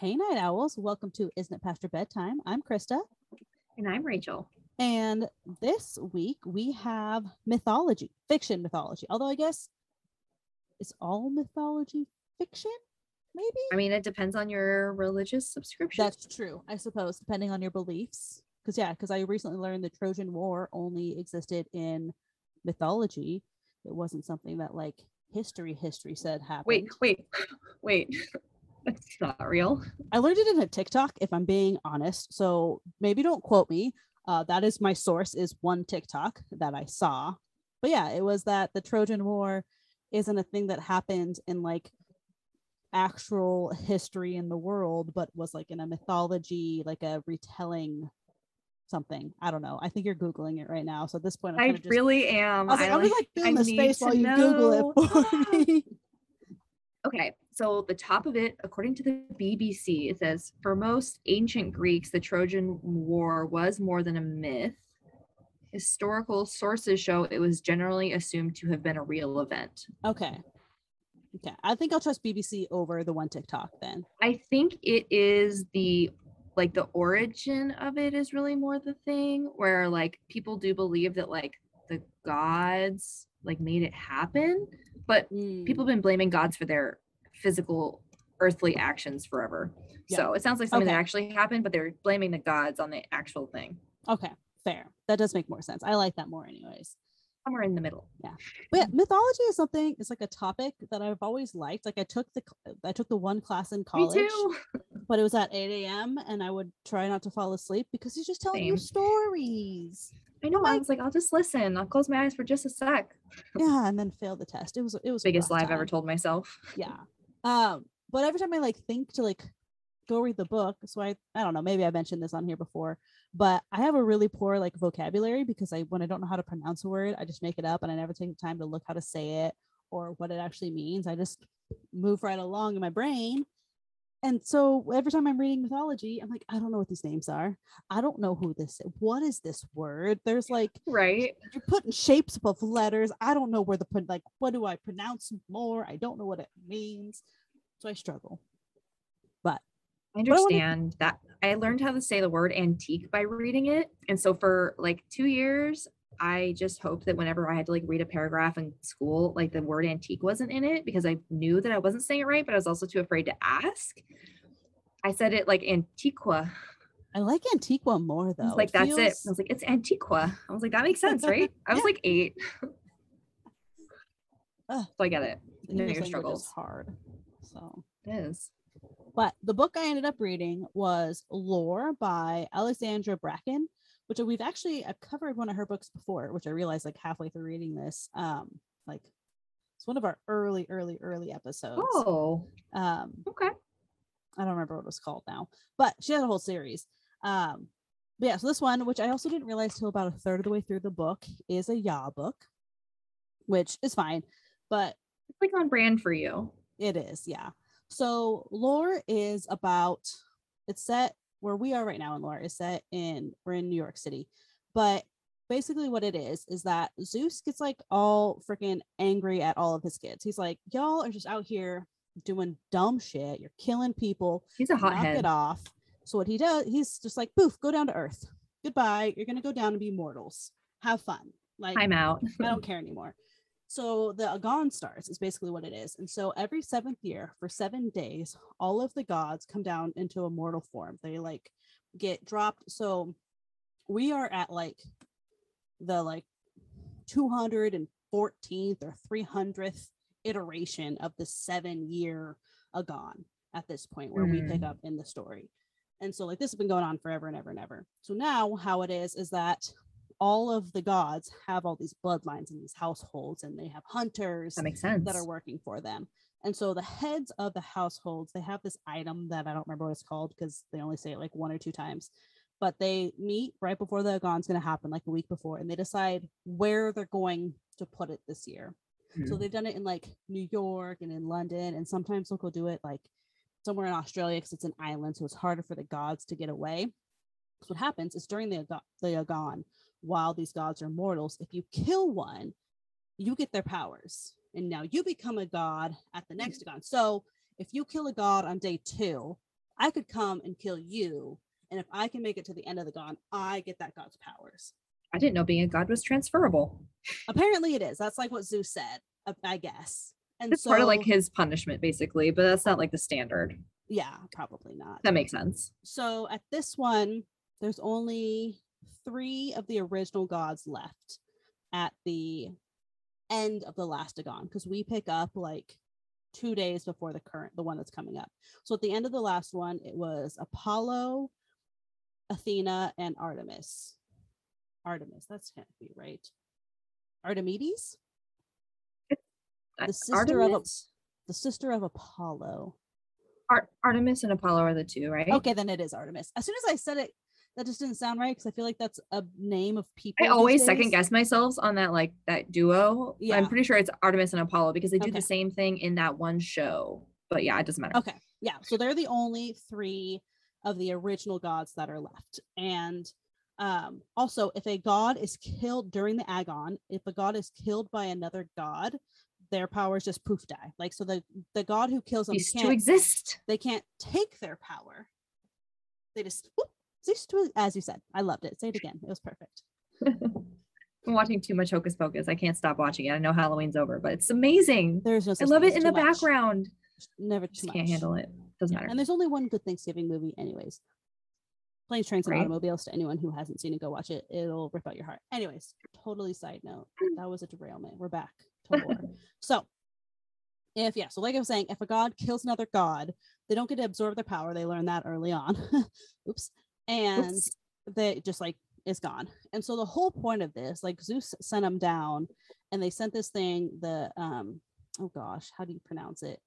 Hey, night owls. Welcome to Isn't It Past Your Bedtime? I'm Krista. And I'm Rachel. And this week we have mythology, fiction mythology. Although I guess it's all mythology fiction? Maybe? I mean, it depends on your religious subscription. That's true, I suppose, depending on your beliefs. Because, yeah, because I recently learned the Trojan War only existed in mythology. It wasn't something that, like, history history said happened. Wait, wait, wait. That's not real. I learned it in a TikTok, if I'm being honest. So maybe don't quote me. Uh, that is my source, is one TikTok that I saw. But yeah, it was that the Trojan War isn't a thing that happened in like actual history in the world, but was like in a mythology, like a retelling something. I don't know. I think you're googling it right now. So at this point, I'm I just, really am. I was like, I just like I filling the space while you Google it for me. Okay, so the top of it, according to the BBC, it says for most ancient Greeks, the Trojan War was more than a myth. Historical sources show it was generally assumed to have been a real event. okay. Okay. I think I'll trust BBC over the one TikTok then. I think it is the like the origin of it is really more the thing where like people do believe that like the gods like made it happen, but Mm, people have been blaming gods for their physical earthly actions forever. Yeah. So it sounds like something Okay. that actually happened, but they're blaming the gods on the actual thing. Okay. Fair. That does make more sense. I like that more, anyways. Somewhere in the middle. Yeah, but yeah, mythology is something. It's like a topic that I've always liked. Like I took the I took the one class in college, Me too. but it was at 8 a.m. and I would try not to fall asleep because he's just telling you stories. I know. I was like, I'll just listen. I'll close my eyes for just a sec. Yeah, and then fail the test. It was it was Biggest lie I've ever told myself. yeah um but every time i like think to like go read the book so i i don't know maybe i mentioned this on here before but i have a really poor like vocabulary because i when i don't know how to pronounce a word i just make it up and i never take the time to look how to say it or what it actually means. I just move right along in my brain and so every time i'm reading mythology i'm like i don't know what these names are i don't know who this is what is this word there's like Right. you're putting shapes above letters. I don't know where the put like what do I pronounce more? I don't know what it means. So I struggle. I But I wanna- understand that. I learned how to say the word antique by reading it. And so for like two years, I just hope that whenever I had to like read a paragraph in school, like the word antique wasn't in it because I knew that I wasn't saying it right, but I was also too afraid to ask. I said it like Antiqua. I like Antiqua more though. like, It that's it. I was like, it's Antiqua. I was like, that makes sense, right? I was Yeah. like eight. So I get it. know your struggles. hard. So It is. but the book I ended up reading was Lore by Alexandra Bracken, which we've actually I've covered one of her books before, which I realized like halfway through reading this. Um, like it's one of our early, early, early episodes. Oh, Um, okay. I don't remember what it was called now, but she had a whole series. Um, but yeah, so this one, which I also didn't realize till about a third of the way through the book, is a YA book, which is fine, but It's like on brand for you. it is, yeah. So lore is about it's set where we are right now in lore is set in we're in New York City, but basically what it is is that Zeus gets like all freaking angry at all of his kids. He's like, y'all are just out here doing dumb shit. You're killing people He's a knock hothead. it off. So what he does, he's just like, poof, go down to earth. Goodbye. You're gonna go down and be mortals. Have fun. Like I'm out. I don't care anymore. So the Agon stars is basically what it is. And so every seventh year for seven days, all of the gods come down into a mortal form. They like get dropped. So we are at like the like 214th or 300th iteration of the seven year Agon at this point where we pick Mm. up in the story. And so like this has been going on forever and ever and ever. So now how it is is that all of the gods have all these bloodlines in these households and they have hunters That makes sense. that are working for them. And so the heads of the households, they have this item that I don't remember what it's called because they only say it like one or two times. But they meet right before the Agon's going to happen, like a week before, and they decide where they're going to put it this year. So Hmm. they've done it in like New York and in London, and sometimes they'll go do it like somewhere in Australia because it's an island, so it's harder for the gods to get away. So what happens is during the the Agon, while these gods are mortals, if you kill one, you get their powers, and now you become a god at the next Agon. So if you kill a god on day two, I could come and kill you. And if I can make it to the end of the god, I get that god's powers. I didn't know being a god was transferable. Apparently it is. That's like what Zeus said, uh, I guess. And It's so, part of like his punishment, basically, but that's not like the standard. yeah, probably not. That makes sense. So at this one, there's only three of the original gods left at the end of the last Agon because we pick up like two days before the current, the one that's coming up. So at the end of the last one, it was Apollo, Athena, and Artemis. Artemis, that's can't be right. Artemides, The sister of the sister of Apollo. Ar- Artemis and Apollo are the two, right? Okay, then it is Artemis. As soon as I said it, that just didn't sound right because I feel like that's a name of people. I always second guess myself on that like that duo. Yeah. I'm pretty sure it's Artemis and Apollo because they do Okay. the same thing in that one show. But yeah, it doesn't matter. Okay. Yeah. So they're the only three of the original gods that are left. And um, also, if a god is killed during the Agon, if a god is killed by another god, their powers just poof die. Like so, the the god who kills them can't exist. they can't take their power. They just whoop, to as you said. I loved it. Say it again. It was perfect. I'm watching too much Hocus Pocus. I can't stop watching it. I know Halloween's over, but it's amazing. There's no. I love it in the much. background. Never too just much. can't handle it. Doesn't Yeah, matter. And there's only one good Thanksgiving movie, anyways. Planes, Trains, and Right. Automobiles. To anyone who hasn't seen it, go watch it. It'll rip out your heart. Anyways, totally side note. That was a derailment. We're back. Total. So, if yeah, so like I was saying, if a god kills another god, they don't get to absorb their power. They learn that early on. Oops. And Oops. they just like is gone. And so the whole point of this, like Zeus sent them down, and they sent this thing, the um, oh gosh, how do you pronounce it?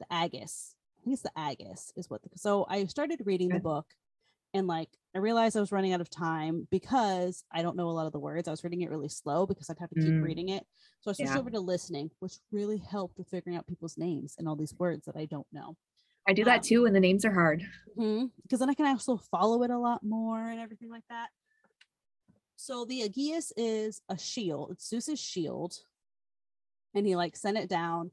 The Agus. I think it's the Agus is what. The, so I started reading the book, and like I realized I was running out of time because I don't know a lot of the words. I was reading it really slow because I'd have to keep Mm. reading it. So I switched Yeah. over to listening, which really helped with figuring out people's names and all these words that I don't know. I do that um, too when the names are hard. Because then I can also follow it a lot more and everything like that. So the Aegis is a shield. It's Zeus's shield. And he like sent it down.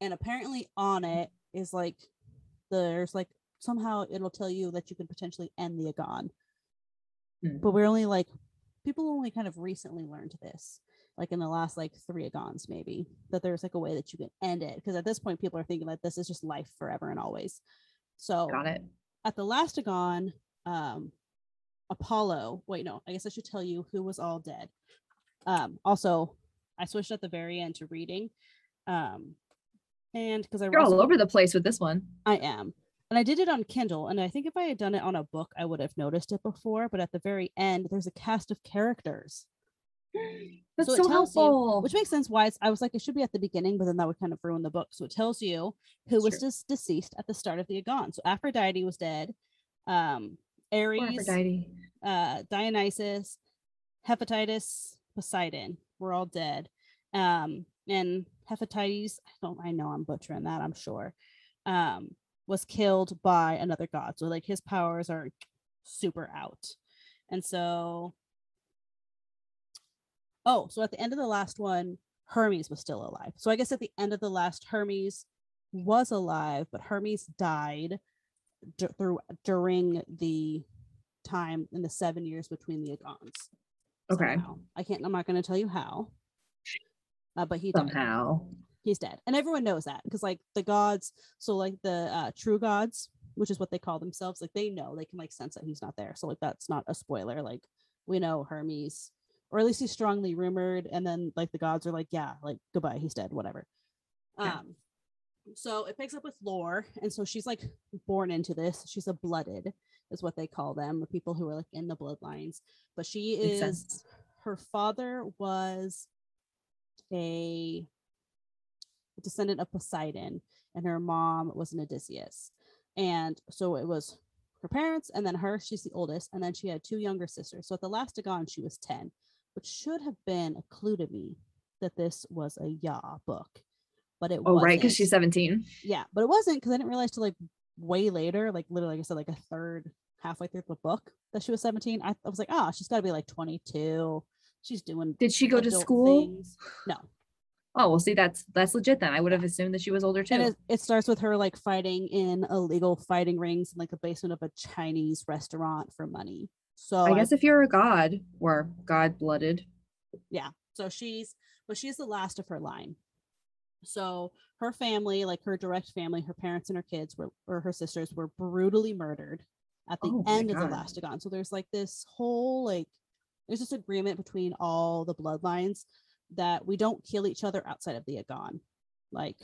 And apparently on it is like there's like somehow it'll tell you that you can potentially end the Agon. Hmm. But we're only like people only kind of recently learned this, like in the last like three Agons, maybe, that there's like a way that you can end it. Because at this point, people are thinking that this is just life forever and always. So Got it. at the last Agon, um, Apollo. Wait, no, I guess I should tell you who was all dead. Um, also, I switched at the very end to reading, um, and because I You're all over the place with this one. I am, and I did it on Kindle, and I think if I had done it on a book, I would have noticed it before. But at the very end, there's a cast of characters, That's So so, tells you- helpful. which makes sense. Why it's, I was like, it should be at the beginning, but then that would kind of ruin the book. So it tells you who That's was true. just deceased at the start of the Agon. So Aphrodite was dead. Um, Aphrodite. uh, Dionysus, Hepatitis, Poseidon were all dead. Um, and Hepatitis, I don't, I know I'm butchering that, I'm sure, um, was killed by another god. So like his powers are super out. And so, oh, so at the end of the last one, Hermes was still alive. So I guess at the end of the last, Hermes was alive, but Hermes died d- through during the time in the seven years between the Agons. Okay. somehow. I can't. I'm not going to tell you how. Uh, but he died. Somehow. He's dead, and everyone knows that because like the gods. So like the uh, true gods, which is what they call themselves, like they know they can like sense that he's not there. So like that's not a spoiler. Like we know Hermes, or at least he's strongly rumored, and then like the gods are like, yeah, like goodbye, he's dead, whatever. Yeah. Um. So it picks up with lore, and so she's like born into this. She's a blooded, is what they call them, the people who are like in the bloodlines. But she is her father was a descendant of Poseidon, and her mom was an Odysseus. And so it was her parents, and then her, she's the oldest, and then she had two younger sisters. So at the last Agon, she was 10, which should have been a clue to me that this was a YA book. But it Oh, wasn't. right. Because she's 17. Yeah, but it wasn't because I didn't realize till like way later, like literally, like I said, like a third, halfway through the book, that she was 17. I, I was like, oh, she's got to be like 22. She's doing Did she go to school? things. No, Oh, well, see, that's that's legit then. I would have assumed that she was older too. And it, it starts with her like fighting in illegal fighting rings in like the basement of a Chinese restaurant for money. So I guess if you're a god or god blooded, yeah. So she's but she's the last of her line. So her family, like her direct family, her parents and her kids were or her sisters were brutally murdered at the Oh end of the last Agon. So there's like this whole like there's this agreement between all the bloodlines that we don't kill each other outside of the Agon. Like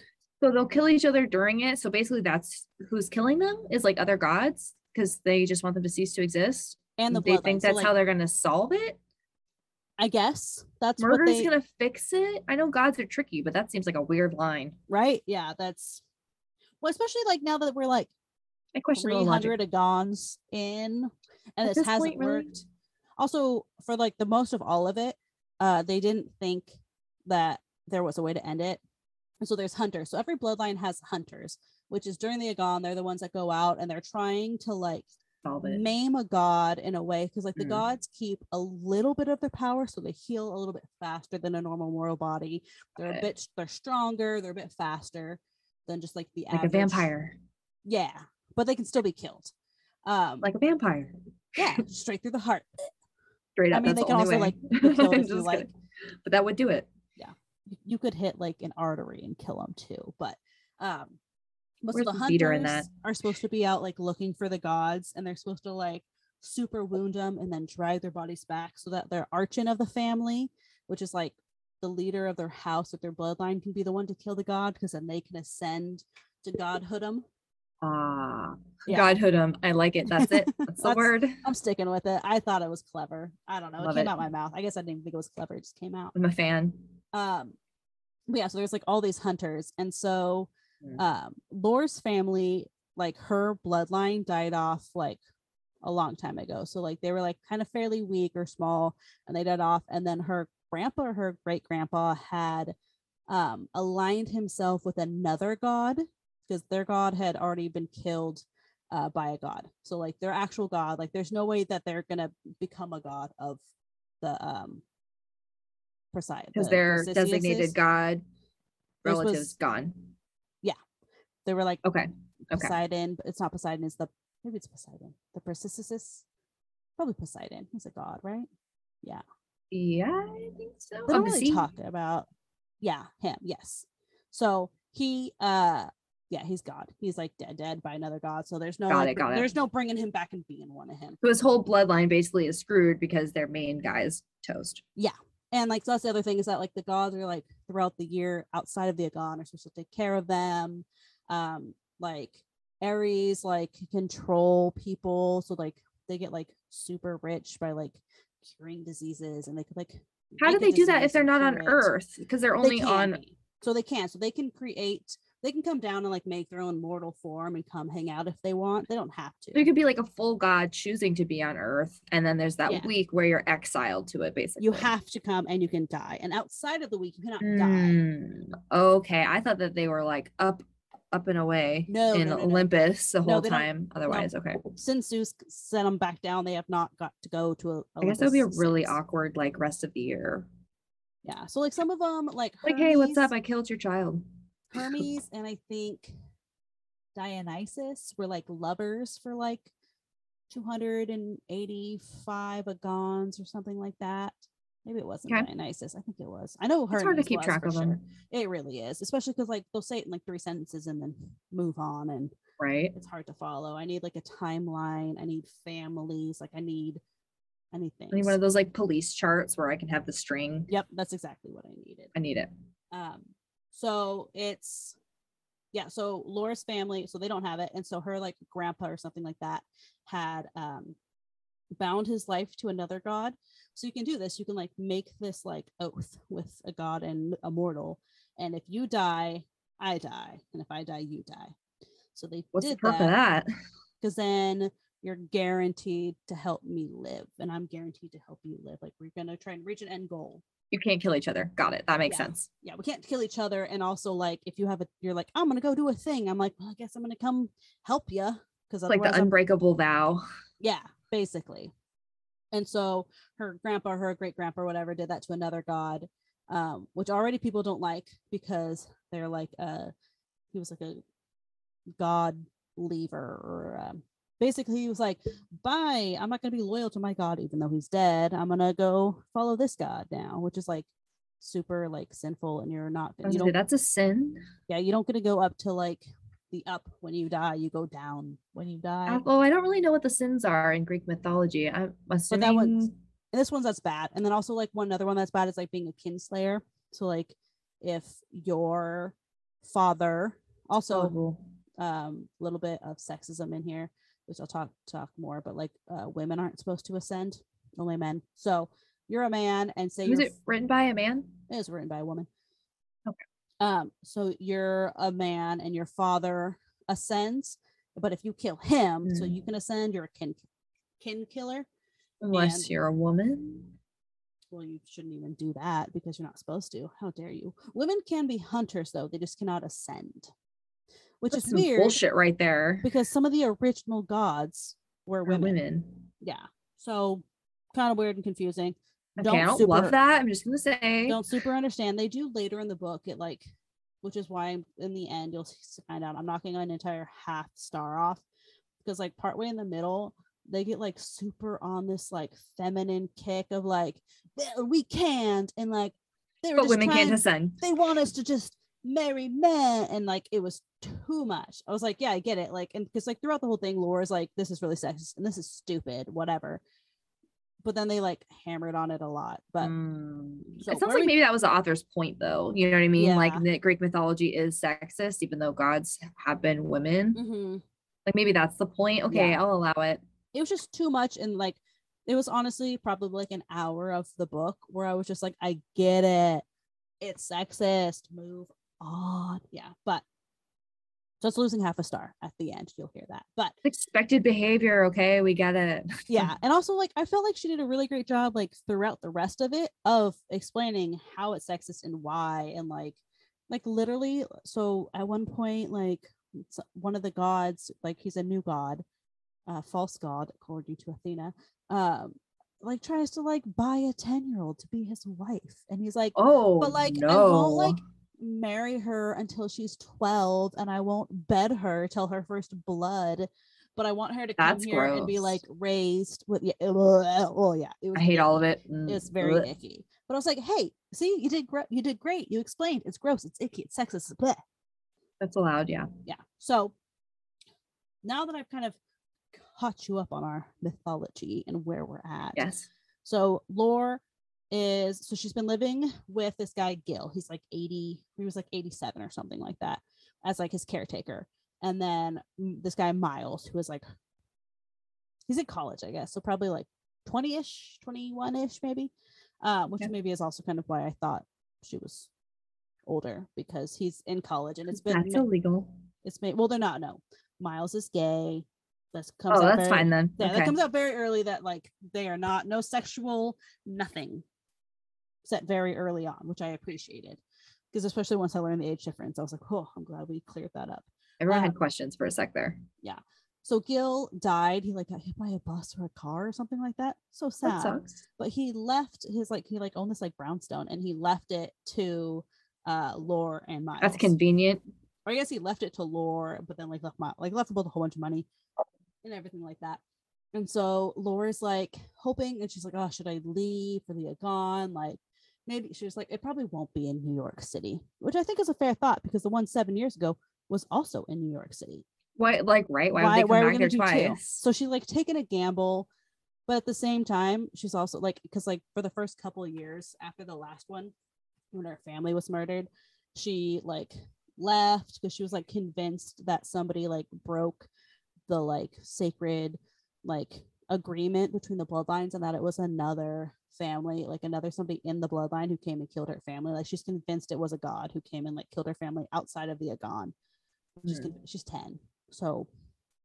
so they'll kill each other during it. So basically, that's who's killing them is like other gods because they just want them to cease to exist. And the they think So, that's like, how they're gonna solve it. I guess that's Murder what is they gonna fix it. I know gods are tricky, but that seems like a weird line. right. Yeah, that's well, especially like now that we're like I question the logic. 300 agons in and At this this hasn't point, really? worked also for like the most of all of it uh they didn't think that there was a way to end it and so there's hunters so every bloodline has hunters which is during the agon they're the ones that go out and they're trying to like Solve it. maim a god in a way because like the Mm. gods keep a little bit of their power so they heal a little bit faster than a normal mortal body they're a bit they're stronger they're a bit faster than just like the Like a average- vampire. yeah but they can still be killed um Like a vampire. yeah straight through the heart Straight up I mean, they the can also, way. like, be if you like- But that would do it. yeah you could hit like an artery and kill them too but um most Where's of the the hunters are supposed to be out like looking for the gods and they're supposed to like super wound them and then drag their bodies back so that their archon of the family which is like the leader of their house or their bloodline can be the one to kill the god because then they can ascend to godhoodum Ah, Yeah. godhoodum. I like it. That's it. That's the That's- word. i'm sticking with it i thought it was clever i don't know Love it came it. out my mouth i guess i didn't even think it was clever it just came out I'm a fan. um but yeah so there's like all these hunters and so Mm. um Lore's family like her bloodline died off like a long time ago so like they were like kind of fairly weak or small and they died off and then her grandpa or her great grandpa had um aligned himself with another god because their god had already been killed uh, by a god so like their actual god like there's no way that they're gonna become a god of the um Poseidon Because their designated god relatives was- gone. They were like Okay. Okay. Poseidon, but it's not Poseidon, it's the maybe it's Poseidon. The Persisis. Probably Poseidon. He's a god, right? Yeah. Yeah, I think so. They don't really sea? talk about yeah, him, yes. So he uh yeah, he's God. He's like dead, dead by another god. So there's no Got like, it, got it. there's no bringing him back and being one of him. So his whole bloodline basically is screwed because their main guy's toast. Yeah, and like so that's the other thing is that like the gods are like throughout the year outside of the Agon are supposed to take care of them. Um, like ares like control people, so like they get like super rich by like curing diseases, and they could like. How do they do that if they're not on it. Earth? Because they're only can on. be. So they can, so they can create. They can come down and like make their own mortal form and come hang out if they want. They don't have to. There could be like a full god choosing to be on Earth, and then there's that Yeah. week where you're exiled to it, basically. you have to come and you can die. And outside of the week, you cannot die. Mm, okay, I thought that they were like up, up and away No, in no, no. Olympus the whole time. Otherwise, okay. Since Zeus sent them back down, they have not got to go to. I guess that would be a really since. awkward like rest of the year. Yeah. So like some of them, like Like, hey, what's up? I killed your child. Hermes and I think Dionysus were like lovers for like 285 agons or something like that. Maybe it wasn't Okay. Dionysus. I think it was. I know her. It's hard to keep track of them. sure. It really is, especially because like they'll say it in like three sentences and then move on, and Right. it's hard to follow. I need like a timeline. I need families. Like I need, I need things. I need one of those like police charts where I can have the string. Yep, that's exactly what I needed. I need it. Um, so it's yeah, so Laura's family, so they don't have it, and so her like grandpa or something like that had um bound his life to another god. So you can do this. You can like make this like oath with a god and a mortal, and if you die, I die, and if I die, you die. So they What's did of that because then you're guaranteed to help me live, and I'm guaranteed to help you live. Like we're gonna try and reach an end goal You can't kill each other. Got it. That makes Yeah. sense. yeah, we can't kill each other. And also, like, if you have a, you're like, I'm gonna go do a thing. I'm like, well, I guess I'm gonna come help you because like the otherwise, I'm, unbreakable vow. yeah, basically. And so her grandpa, her great grandpa, whatever, did that to another god, um, which already people don't like because they're like uh he was like a god leaver or um, basically he was like bye i'm not going to be loyal to my god even though he's dead i'm going to go follow this god now which is like super like sinful and you're not you gonna don't that's a sin. yeah you don't get to go up to like the up when you die you go down when you die well, I don't really know what the sins are in Greek mythology. I'm assuming that one's- this one's that's bad and then also like one other one that's bad is like being a kinslayer so like if your father also Oh, um a little bit of sexism in here which i'll talk talk more but like uh, women aren't supposed to ascend only men so you're a man and say was it written by a man? it is written by a woman. Um so you're a man and your father ascends but if you kill him so Mm. you can ascend you're a kin kin killer Unless And- you're a woman. well you shouldn't even do that because you're not supposed to how dare you women can be hunters though they just cannot ascend which That's is some weird bullshit right there. because some of the original gods were women. women. Yeah. So kind of weird and confusing. Okay, I don't super, love that. I'm just gonna say. Don't super understand. They do later in the book. It like, which is why in the end you'll find out. I'm knocking an entire half star off because like partway in the middle they get like super on this like feminine kick of like we can't and like they were but women can't trying- ascend. they want us to just marry men and like it was too much i was like yeah i get it like and because like throughout the whole thing laura's like this is really sexist and this is stupid whatever but then they like hammered on it a lot but Mm. so it sounds like we- maybe that was the author's point, though. You know what I mean? Like Yeah. the Greek mythology is sexist, even though gods have been women. Mhm. Like maybe that's the point. Okay, Yeah. I'll allow it. it was just too much and like it was honestly probably like an hour of the book where i was just like i get it it's sexist move on yeah but so it's losing half a star at the end you'll hear that but Expected behavior. Okay, we get it. yeah and also like i felt like she did a really great job like throughout the rest of it of explaining how it's sexist and why and like like literally so at one point like one of the gods like he's a new god uh false god according to athena um like tries to like buy a 10 year old to be his wife and he's like Oh, but like, I no. won't, like, marry her until she's 12 and I won't bed her till her first blood. But I want her to come That's here and be like raised with yeah. Oh yeah, it was I hate all of it. Mm, It's very blech. icky. But I was like, hey, see, you did great. You did great. You explained. It's gross. It's icky. It's sexist. It's bleh. That's allowed. Yeah. Yeah. So now that I've kind of caught you up on our mythology and where we're at, Yes. so Lore is so she's been living with this guy Gil. He's like 80, he was like 87 or something like that, as like his caretaker. And then this guy Miles, who is like he's in college, I guess. So probably like 20-ish, 21-ish, maybe. Uh, which Yep. maybe is also kind of why I thought she was older because he's in college and it's been That's ma- illegal. it's made well they're not no miles is gay this comes Oh, that's very- fine then. yeah okay. that comes out very early that like they are not no sexual nothing set very early on which i appreciated because especially once i learned the age difference i was like oh i'm glad we cleared that up Everyone um, had questions for a sec there. Yeah. So gil died he like got hit by a bus or a car or something like that so That sad sucks. but he left his like he like owned this like brownstone and he left it to uh lore and miles That's convenient. or I guess he left it to Lore, but then like left my like left them both a whole bunch of money and everything like that. And so Laura's like hoping, and she's like, "Oh, should I leave for the Agon? Like, maybe." She was like, "It probably won't be in New York City," which I think is a fair thought because the one seven years ago was also in New York City. Why? Like, right? Why, would they are we gonna do two? So she's like taking a gamble, but at the same time, she's also like because like for the first couple of years after the last one, when her family was murdered, she like left because she was like convinced that somebody like broke the like sacred like agreement between the bloodlines and that it was another family like another somebody in the bloodline who came and killed her family like she's convinced it was a god who came and like killed her family outside of the agon she's, con- she's 10 so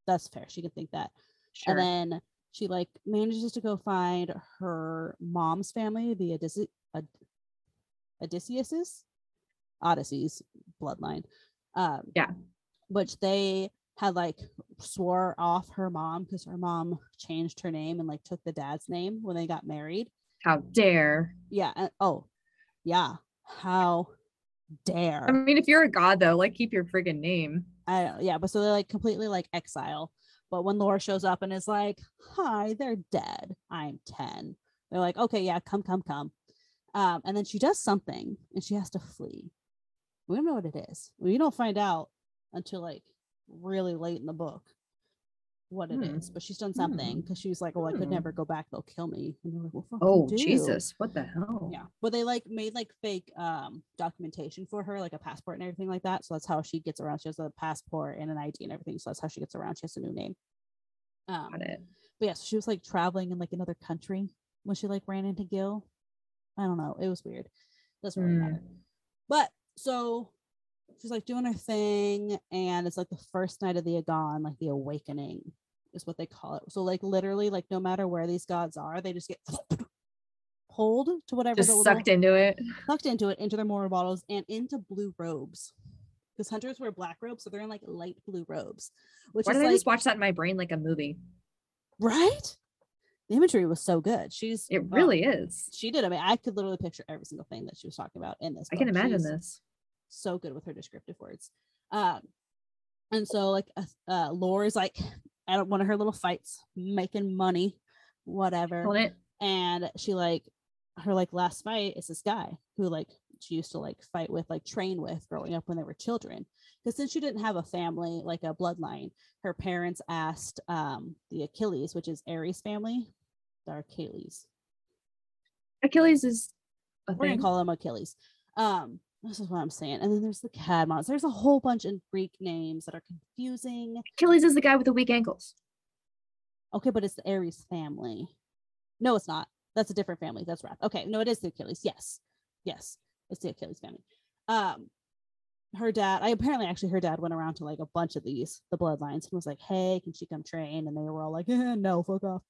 that's fair she can think that Sure. and then she like manages to go find her mom's family, the Odysseus, Od- Odysseus's Odyssey's bloodline. Um, Yeah. which they had like swore off her mom because her mom changed her name and like took the dad's name when they got married. How dare? Yeah. Oh, yeah. how dare I mean, if you're a god though, like keep your friggin' name. I don't, yeah, but so they're like completely like exile. But when Laura shows up and is like, "Hi, they're dead. I'm 10." They're like, "Okay, yeah, come, come, come." Um, and then she does something and she has to flee. We don't know what it is. We don't find out until like really late in the book what it is. Hmm. But she's done something because she was like, "Oh, I could Hmm. never go back. They'll kill me." And they're like, "Well, fuck Oh do." Jesus, what the hell? Yeah, but they like made like fake um documentation for her, like a passport and everything like that. So that's how she gets around. She has a passport and an ID and everything. So that's how she gets around. She has a new name. Um, Got it. but yeah, so she was like traveling in like another country when she like ran into Gil. I don't know. It was weird. Doesn't really matter. But so she's like doing her thing, and it's like the first night of the Agon, like the awakening is what they call it. So like literally, like no matter where these gods are, they just get pulled to whatever Just the sucked into it. sucked into it, into their mortar bottles, and into blue robes. Because hunters wear black robes, so they're in like light blue robes, which Why is did I just watch that in my brain like a movie? right. The imagery was so good. She's It uh, really is. she did. I mean, I could literally picture every single thing that she was talking about in this. I can imagine She's this. So good with her descriptive words. Um, and so like uh, uh Laura's like one of her little fights, making money, whatever. And she like her like last fight is this guy who like she used to like fight with like train with growing up when they were children because since she didn't have a family like a bloodline her parents asked um the achilles which is ares family the achilles Achilles is a we're thing. gonna call them achilles um this is what i'm saying and then there's the cadmons there's a whole bunch of greek names that are confusing Achilles is the guy with the weak ankles. Okay, but it's the Ares family. No, it's not. That's a different family. That's Wrath. Okay, no, it is the Achilles. Yes, yes, it's the Achilles family. Um, her dad. I apparently actually her dad went around to like a bunch of these the bloodlines and was like, "Hey, can she come train?" And they were all like, eh, "No, fuck off."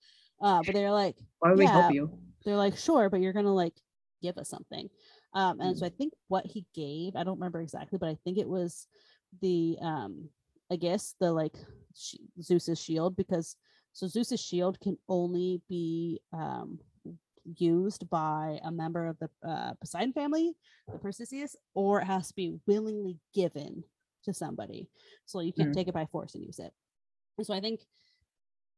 Uh, but they're like, Why would we help you? they're like, "Sure, but you're gonna like give us something." Um, and Mm. so I think what he gave, I don't remember exactly, but I think it was the um, I guess the like sh- Zeus's shield because so Zeus's shield can only be um used by a member of the uh, Poseidon family, the Perseus, or it has to be willingly given to somebody. So you can't Mm. take it by force and use it. And so I think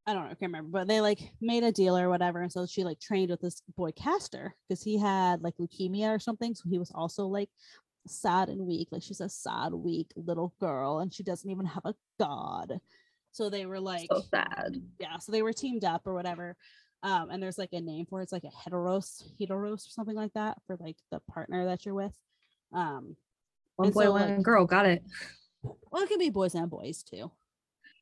I don't know, I can't remember, but they like made a deal or whatever. And so she like trained with this boy Castor because he had like leukemia or something. So he was also like sad and weak. Like she's a sad, weak little girl, and she doesn't even have a god. So they were like, so sad. yeah, so they were teamed up or whatever. Um, and there's like a name for it. It's like a heteros, heteros or something like that for like the partner that you're with. Um, One boy, so, one like- girl. Got it. well, it can be boys and boys too.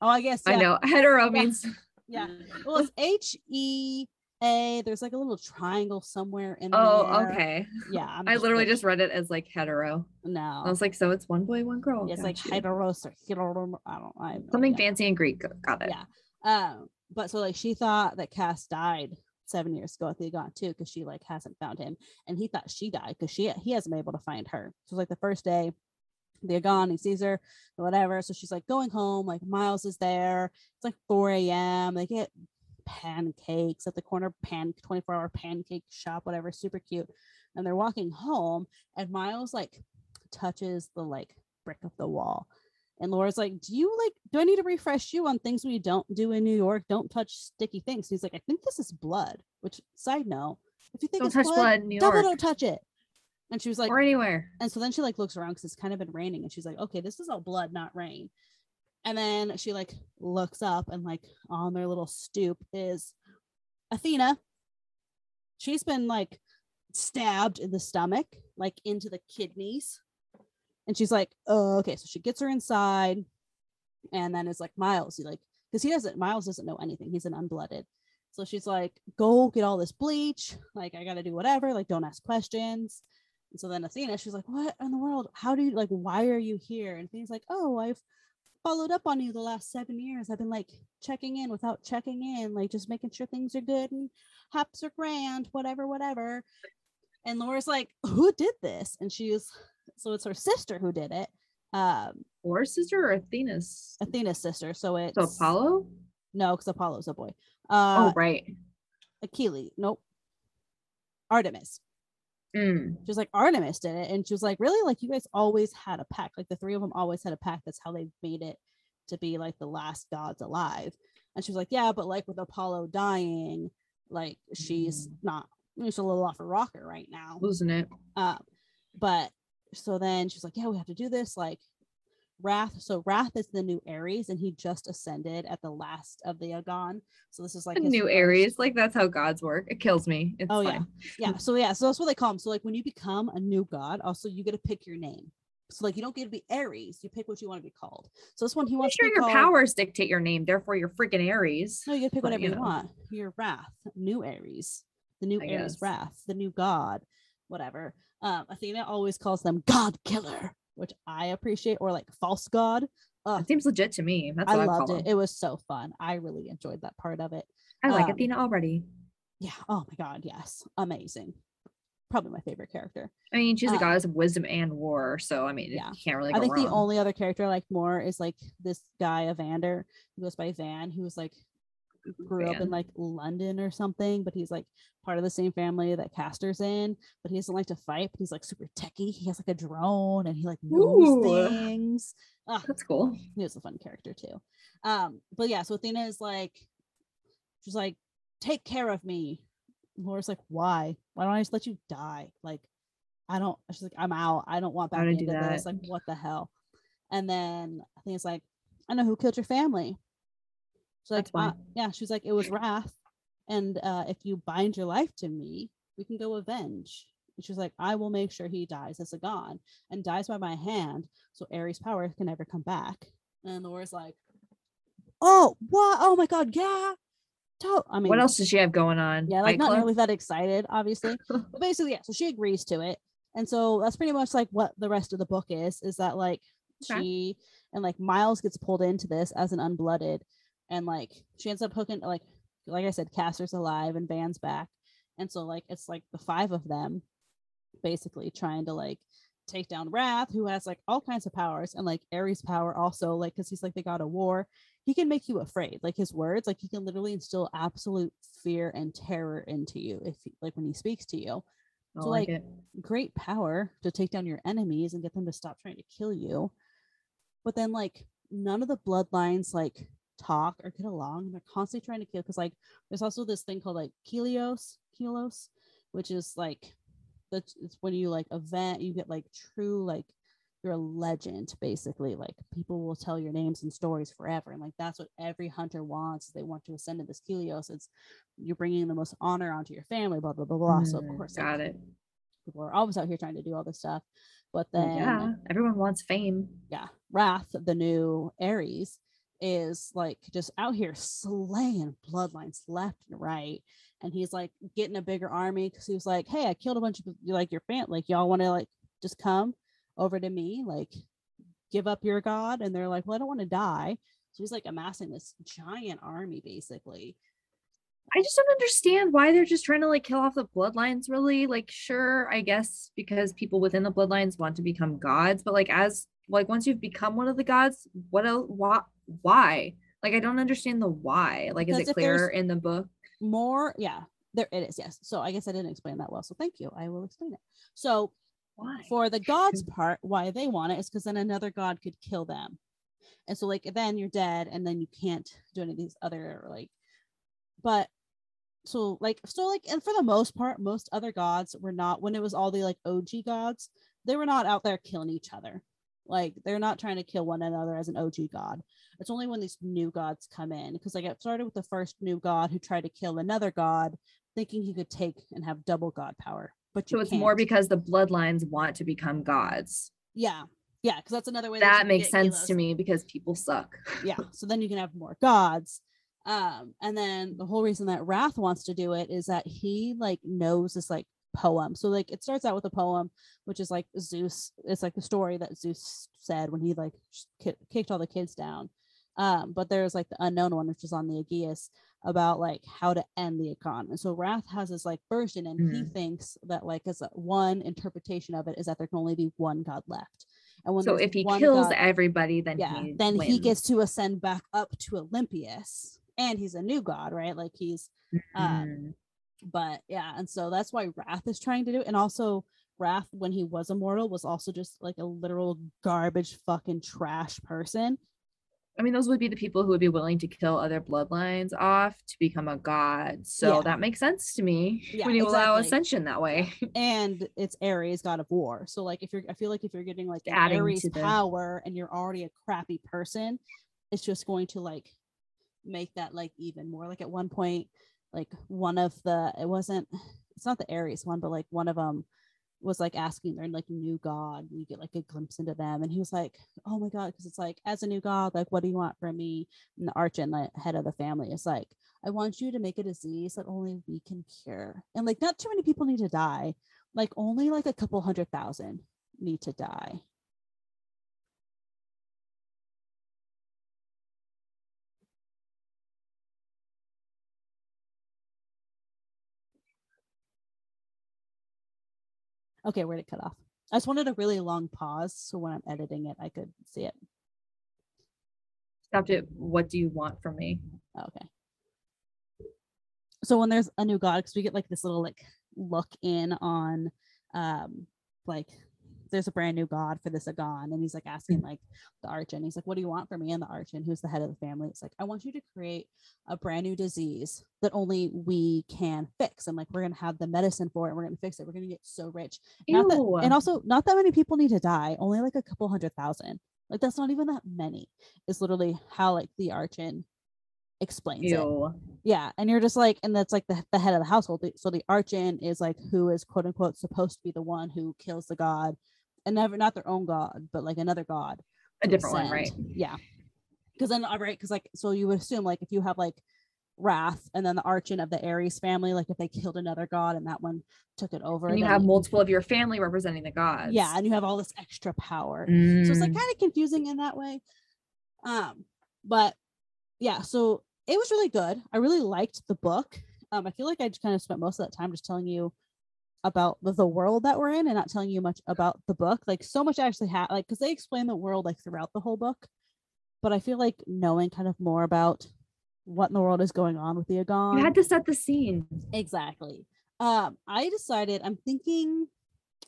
Oh, I guess I know. Hetero Yeah. means Yeah. Well, it's H E A. There's like a little triangle somewhere in Oh, there. okay. Yeah. I'm I literally just read it as like hetero. no. I was like, so it's one boy, one girl. it's like you. heteros or hetero. I don't. I no something idea. fancy and Greek. Got it. Yeah. Um, but so like she thought that Cass died seven years ago at the Agon too, because she like hasn't found him, and he thought she died because she he hasn't been able to find her. So it's like the first day, the gone. he sees her whatever. So she's like going home. Like Miles is there. It's like 4 a.m. They get pancakes at the corner pan 24 hour pancake shop, whatever, super cute. And they're walking home, and Miles like touches the like brick of the wall. And Laura's like, Do you like, do I need to refresh you on things we don't do in New York? Don't touch sticky things. And he's like, I think this is blood, which, side note, if you think Don't it's blood, blood double York don't touch it. And she was like, or anywhere. and so then she like looks around because it's kind of been raining and she's like, okay, this is all blood, not rain. And then she like looks up and like on their little stoop is Athena. She's been like stabbed in the stomach, like into the kidneys. And she's like, oh, okay. So she gets her inside and then it's like Miles, he like, because he doesn't, Miles doesn't know anything. He's an unblooded. So she's like, go get all this bleach. Like, I got to do whatever. Like, don't ask questions. And so then Athena, she's like, What in the world? How do you like why are you here? And Athena's like, Oh, I've followed up on you the last seven years. I've been like checking in without checking in, like just making sure things are good and haps are grand, whatever, whatever. And Laura's like, Who did this? And she was so it's her sister who did it. Um, Or sister or Athena's. Athena's sister. So it's So Apollo. No, because Apollo's a boy. Uh oh right. Achilles. Nope. Artemis. Mm. She was like, Artemis did it. And she was like, Really? Like, you guys always had a pact. Like, the three of them always had a pact. That's how they made it to be like the last gods alive. And she was like, Yeah, but like with Apollo dying, like she's Mm. not, she's a little off her rocker right now. Losing it. Uh, but so then she's like, Yeah, we have to do this. Like, Wrath. So Wrath is the new Ares, and he just ascended at the last of the Agon. So this is like A new first- Ares. Like that's how gods work. It kills me. It's Oh, yeah. fine. yeah so yeah so that's what they call them so like when you become a new god also you get to pick your name so like you don't get to be ares you pick what you want to be called so this one he I'm wants sure to be your called, powers dictate your name, therefore you're freaking Ares. no you get to pick whatever you you, want your wrath new ares the new I ares guess. wrath the new god whatever um athena always calls them god killer which i appreciate or like false god. Ugh, It seems legit to me. That's i what loved it. it was so fun. I really enjoyed that part of it. I like um, Athena already. yeah. Oh my god. Yes. Amazing. Probably my favorite character. I mean, she's a um, goddess of wisdom and war, so I mean, yeah. you can't really I think wrong. the only other character I like more is like this guy Evander. Who goes by Van, who was like grew up in like London or something, but he's like part of the same family that Castor's in, but he doesn't like to fight, but he's like super techie. He has like a drone and he like knows Ooh. things. Ah, That's cool. he was a fun character too. Um, but yeah, so Athena is like, she's like, take care of me. And Laura's like, why? Why don't I just let you die? Like, I don't. She's like, I'm out. I don't want back into do this. Like, what the hell? And then I think it's like, I know who killed your family. She's like, uh, yeah. She's like, it was Wrath, and uh, if you bind your life to me, we can go avenge. And she's like, I will make sure he dies as a god and dies by my hand, so Ares' power can never come back. And Laura's like, oh, what? Oh my god, yeah. To- I mean, what else does she have going on? yeah, like Fight not Club? nearly that excited, obviously. but basically, yeah. So she agrees to it, and so that's pretty much like what the rest of the book is. Is that like Okay. she and like Miles gets pulled into this as an unblooded, and like she ends up hooking like like I said, Castor's alive and Van's back, and so like it's like the five of them basically trying to like take down Wrath, who has like all kinds of powers, and like Ares' power also, like because he's like the god of war. He can make you afraid. Like his words, like he can literally instill absolute fear and terror into you if he- like when he speaks to you. So, like like. Great power to take down your enemies and get them to stop trying to kill you. But then like none of the bloodlines like talk or get along. and They're constantly trying to kill because like there's also this thing called like Kelios, Kelos, which is like that's it's when you like event you get like true like you're a legend basically like people will tell your names and stories forever and like that's what every hunter wants they want to ascend to this Kelios it's you're bringing the most honor onto your family blah blah blah blah so of Mm, course like, it. people are always out here trying to do all this stuff but then yeah, everyone wants fame. yeah, Wrath, the new Ares, is like just out here slaying bloodlines left and right. And he's like getting a bigger army because he was like, Hey, I killed a bunch of like your fan, like y'all want to like just come over to me, like give up your god. And they're like, Well, I don't want to die. So he's like amassing this giant army basically. I just don't understand why they're just trying to like kill off the bloodlines, really. Like, sure, I guess because people within the bloodlines want to become gods, but like, as like once you've become one of the gods, what else? Why? Why? Like, I don't understand the why. Like, is it if there's- clear in the book? More, yeah, there it is. Yes. So I guess I didn't explain that well. So thank you. I will explain it. So Why? for the gods part why they want it is because then another god could kill them and so like then you're dead and then you can't do any of these other like but so like so like and for the most part most other gods were not when it was all the like og gods they were not out there killing each other like they're not trying to kill one another as an og god it's only when these new gods come in because like it started with the first new god who tried to kill another god thinking he could take and have double god power but you So it's more can't. because the bloodlines want to become gods. Yeah. Yeah. Because that's another way That you makes sense kilos. to me because people suck. Yeah. So then you can have more gods. Um, and then the whole reason that Wrath wants to do it is that he like knows this like poem. So like it starts out with a poem, which is like Zeus. It's like the story that Zeus said when he like kicked all the kids down. Um, but there's like the unknown one, which is on the Aegis about like how to end the Agon. And so Wrath has this like version, and he Mm. thinks that like as a, one interpretation of it is that there can only be one god left. And when So if he kills god- everybody, then yeah, he then he gets to ascend back up to Olympius, and he's a new god, right? Like he's um, Mhm. But yeah, and so that's why Wrath is trying to do, it. and also Wrath when he was immortal was also just like a literal garbage fucking trash person. I mean, those would be the people who would be willing to kill other bloodlines off to become a god. So Yeah. that makes sense to me Yeah, when you allow ascension that way. and it's Ares, god of war. So like if you're I feel like if you're getting like Adding Ares to the- power and you're already a crappy person, it's just going to like make that like even more. Like at one point, like one of the it wasn't it's not the Ares one, but like one of them was like asking their like new god. and You get like a glimpse into them, and he was like, "Oh my god!" Because it's like, as a new god, like, what do you want from me? And the arch and the head of the family is like, "I want you to make a disease that only we can cure." And like, not too many people need to die. Like, only like a couple hundred thousand need to die. Okay, where'd it cut off? I just wanted a really long pause so when I'm editing it, I could see it. Stopped it. What do you want from me? Okay. So when there's a new god, because we get like this little like look in on um like there's a brand new god for this Agon, and he's like asking mm. like the Archon, he's like, What do you want from me? And the Archon, who's the head of the family, it's like, I want you to create a brand new disease that only we can fix. And like we're gonna have the medicine for it, and we're gonna fix it. We're gonna get so rich. Not that, and also not that many people need to die, only like a couple hundred thousand. Like that's not even that many. Is literally how like the Archon explains it. Yeah, and you're just like, and that's like the, the head of the household. So the archon is like who is quote unquote supposed to be the one who kills the god, and never not their own god, but like another god. A different one, right? Yeah, because then all right, because like so you would assume like if you have like Wrath and then the archon of the Ares family, like if they killed another god and that one took it over, And you have multiple of your family representing the gods. yeah, and you have all this extra power. So it's like Mm. kind of confusing in that way. Um, but yeah, so it was really good. I really liked the book. Um, I feel like I just kind of spent most of that time just telling you about the, world that we're in and not telling you much about the book. Like so much actually had like because they explain the world like throughout the whole book. But I feel like knowing kind of more about what in the world is going on with the Agon. you had to set the scene. Exactly. Um, I decided I'm thinking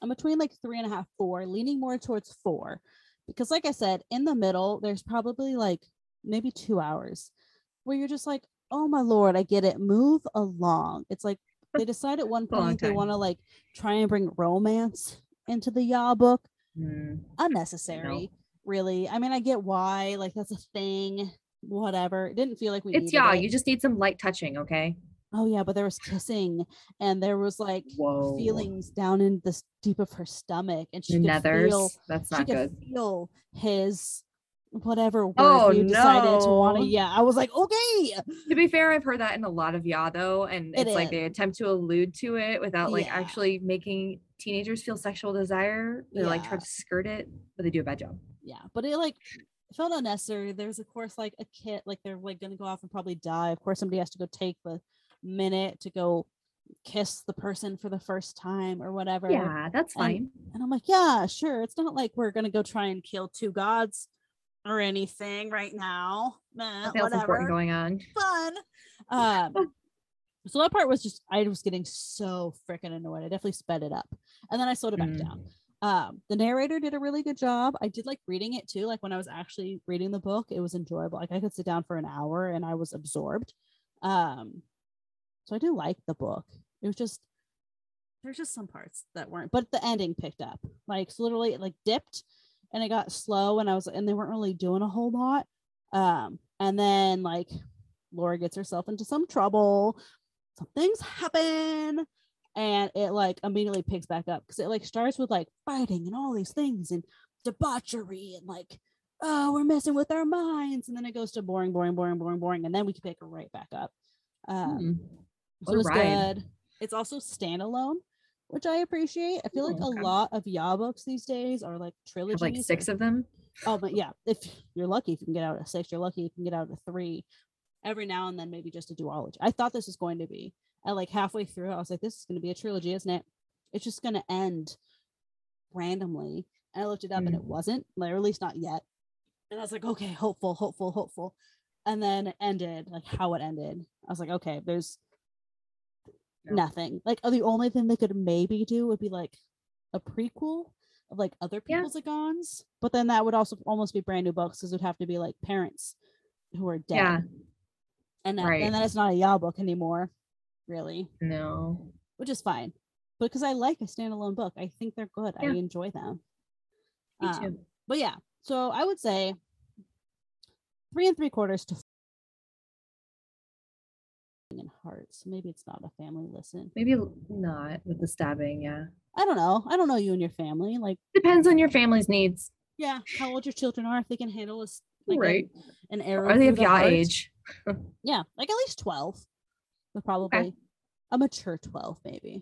I'm between like three and a half, four, leaning more towards four. Because like I said, in the middle, there's probably like maybe two hours where you're just like, oh my lord, I get it. Move along. It's like they decide at one point they want to like try and bring romance into the YA book. Mm. Unnecessary, really. I mean, I get why, like that's a thing, whatever. It didn't feel like we It's yeah, it. you just need some light touching, okay? oh yeah, but there was kissing and there was like Whoa. feelings down in the deep of her stomach and she The could feel. That's she not could good. feel his whatever oh, word Oh, you decided to want to yeah i was like okay To be fair, I've heard that in a lot of YA though, and It it's like they attempt to allude to it without like Yeah. actually making teenagers feel sexual desire. They like try to skirt it, but they do a bad job. yeah but it like felt unnecessary there's of course like a kid like they're like gonna go off and probably die of course somebody has to go take the minute to go kiss the person for the first time or whatever Yeah, that's and- fine. And I'm like, yeah, sure. It's not like we're gonna go try and kill two gods or anything right now. Important whatever. going on. Fun. Um, so that part was just I was getting so freaking annoyed. I definitely sped it up, and then I slowed it back Mm. down. Um, the narrator did a really good job. I did like reading it too. Like when I was actually reading the book, it was enjoyable. Like I could sit down for an hour and I was absorbed. Um, so I do like the book. It was just there's just some parts that weren't, but the ending picked up. Like so literally it like dipped and it got slow and I was and they weren't really doing a whole lot. Um, and then like Laura gets herself into some trouble, some things happen, and it like immediately picks back up because it like starts with like fighting and all these things and debauchery and like oh we're messing with our minds and then it goes to boring boring boring boring boring and then we can pick it right back up um Hmm. so What it was good it's also standalone which i appreciate i feel like Oh, a lot of YA books these days are like trilogies like six of them. Oh, but yeah, if you're lucky, if you can get out of six, you're lucky you can get out of three. Every now and then, maybe just a duology. I thought this was going to be. At like halfway through, I was like, this is going to be a trilogy, isn't it? It's just going to end randomly. And I looked it up, and Mm. it wasn't, like, or at least not yet. And I was like, okay, hopeful, hopeful, hopeful. And then it ended like how it ended. I was like, okay, there's No. Nothing. Like uh, the only thing they could maybe do would be like a prequel of like other Yeah. people's Agons, but then that would also almost be brand new books because it would have to be like parents who are dead. Yeah. And that, Right. and then it's not a YA book anymore, really, No. which is fine. Because I like a standalone book, I think they're good. I enjoy them. Me Um, too. but yeah, so I would say three and three quarters to in hearts. Maybe it's not a family listen. Maybe not with the stabbing. Yeah. I don't know. I don't know you and your family. Like, Depends on your family's needs. yeah, how old your children are, if they can handle a, like a- right. an arrow. Are they of the your heart. age? Yeah, like at least twelve. But probably a mature twelve, maybe.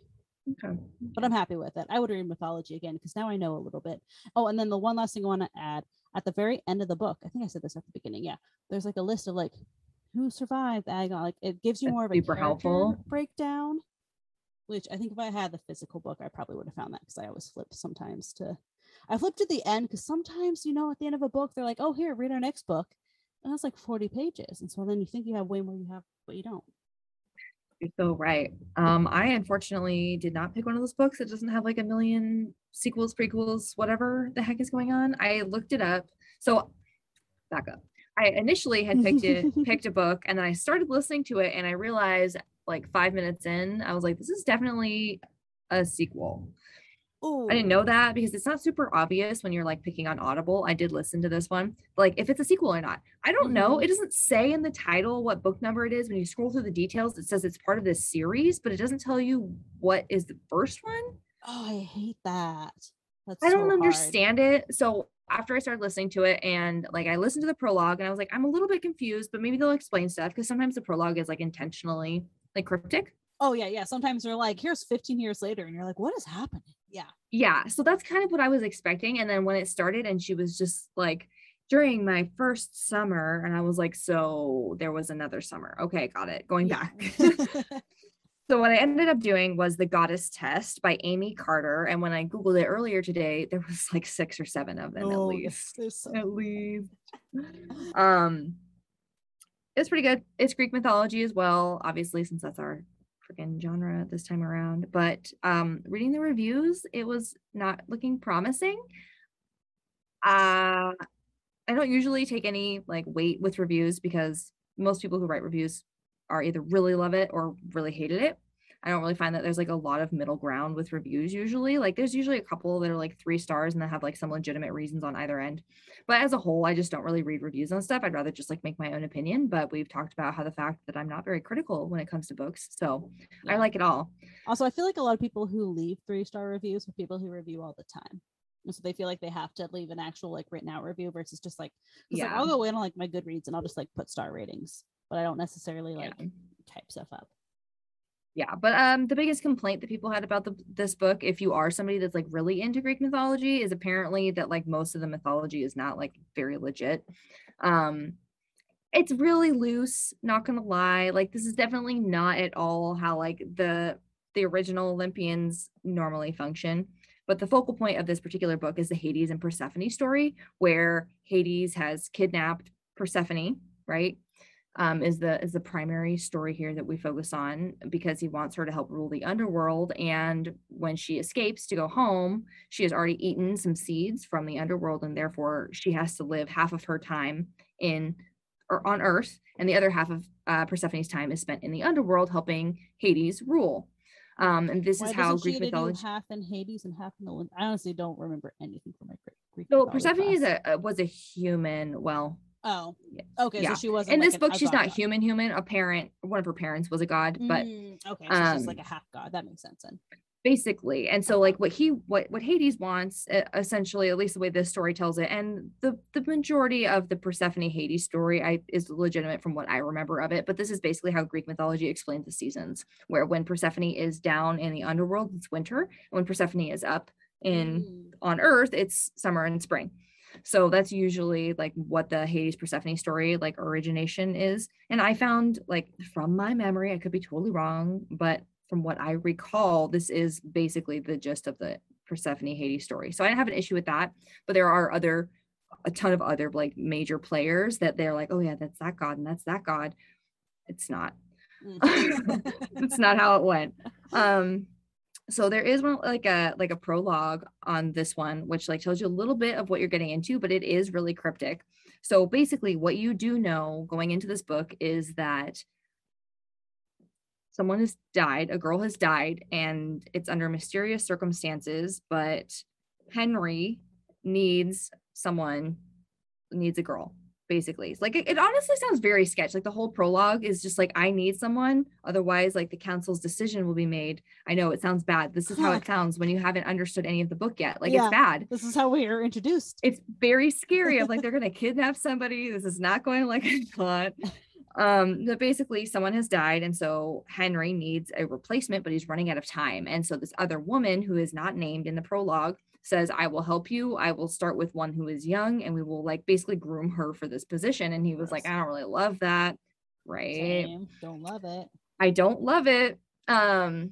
Okay. But I'm happy with it. I would read mythology again because now I know a little bit. Oh, and then the one last thing I want to add at the very end of the book, I think I said this at the beginning. Yeah, there's like a list of like who survived Agon. Like it gives you That's more of a super helpful. breakdown. Which I think if I had the physical book, I probably would have found that because I always flip sometimes to. I flipped to the end because sometimes you know at the end of a book they're like, "Oh, here, read our next book," and that's like 40 pages, and so then you think you have way more, you have, but you don't. You're so right. Um, I unfortunately did not pick one of those books that doesn't have like a million sequels, prequels, whatever the heck is going on. I looked it up. So back up. I initially had picked it, picked a book, and then I started listening to it, and I realized like five minutes in, I was like, this is definitely a sequel. Oh, I didn't know that because it's not super obvious when you're like picking on Audible. I did listen to this one, like if it's a sequel or not. I don't know. Mhm. It doesn't say in the title what book number it is. When you scroll through the details, it says it's part of this series, but it doesn't tell you what is the first one. Oh, I hate that. That's I don't hard. understand it. So after I started listening to it and like I listened to the prologue and I was like, I'm a little bit confused, but maybe they'll explain stuff because sometimes the prologue is like intentionally like cryptic. Oh yeah, yeah. Sometimes they're like, here's 15 years later, and you're like, what is happening? Yeah. yeah so that's kind of what i was expecting and then when it started and she was just like during my first summer and i was like so there was another summer okay got it going Yeah. back so what i ended up doing was the goddess test by Aimée Carter and when i googled it earlier today there was like six or seven of them at Oh, least. so- at least. Um it's pretty good. It's greek mythology as well obviously since that's our freaking genre this time around. But um reading the reviews it was not looking promising. Uh i don't usually take any like weight with reviews because most people who write reviews are either really love it or really hated it I don't really find that there's like a lot of middle ground with reviews usually. Like there's usually a couple that are like three stars and that have like some legitimate reasons on either end. But as a whole, I just don't really read reviews on stuff. I'd rather just like make my own opinion. But we've talked about how the fact that I'm not very critical when it comes to books. So I like it all. Also, I feel like a lot of people who leave three star reviews are people who review all the time. And so they feel like they have to leave an actual like written out review versus just like Yeah. I'll go in on like my Goodreads and I'll just like put star ratings, but I don't necessarily like Yeah. type stuff up. yeah but um the biggest complaint that people had about the this book if you are somebody that's like really into greek mythology is apparently that like most of the mythology is not like very legit um it's really loose not gonna lie like this is definitely not at all how like the the original olympians normally function but the focal point of this particular book is the hades and persephone story where hades has kidnapped persephone right um, is the is the primary story here that we focus on because he wants her to help rule the underworld. And when she escapes to go home, she has already eaten some seeds from the underworld, and therefore she has to live half of her time in or on Earth, and the other half of uh, Persephone's time is spent in the underworld helping Hades rule. Um, and this Why is how Greek get to do mythology. half in Hades and half in the I honestly don't remember anything from my Greek. Greek So Persephone is class. a, uh, was a human. Well, Oh, okay. Yeah. So she wasn't in like this book, she's not god. human. Human. A parent, one of her parents was a god, but Mm, okay, so she's just like um, a half god. That makes sense. Then. basically and so like what he what what hades wants essentially at least the way this story tells it and the the majority of the persephone hades story i is legitimate from what i remember of it but this is basically how greek mythology explains the seasons where when persephone is down in the underworld it's winter and when persephone is up in Mm. on earth it's summer and spring so that's usually like what the hades persephone story like origination is. And i found like from my memory i could be totally wrong but from what i recall this is basically the gist of the persephone hades story. So i don't have an issue with that but there are other a ton of other like major players that they're like oh yeah that's that god and that's that god. It's not. Mm. it's not how it went. Um so there is one like a like a prologue on this one which like tells you a little bit of what you're getting into but it is really cryptic. So basically what you do know going into this book is that someone has died a girl has died and it's under mysterious circumstances but henry needs someone needs a girl basically. Like it, it, honestly sounds very sketch like the whole prologue is just like i need someone otherwise like the council's decision will be made. I know it sounds bad. This is how it sounds when you haven't understood any of the book yet. Like yeah, it's bad. This is how we are introduced. It's very scary of like they're gonna kidnap somebody. This is not going like i thought. Um but basically someone has died and so henry needs a replacement but he's running out of time. And so this other woman who is not named in the prologue says, I will help you. I will start with one who is young and we will like basically groom her for this position. And he was like, I don't really love that. Right. Same. Don't love it. I don't love it. Um,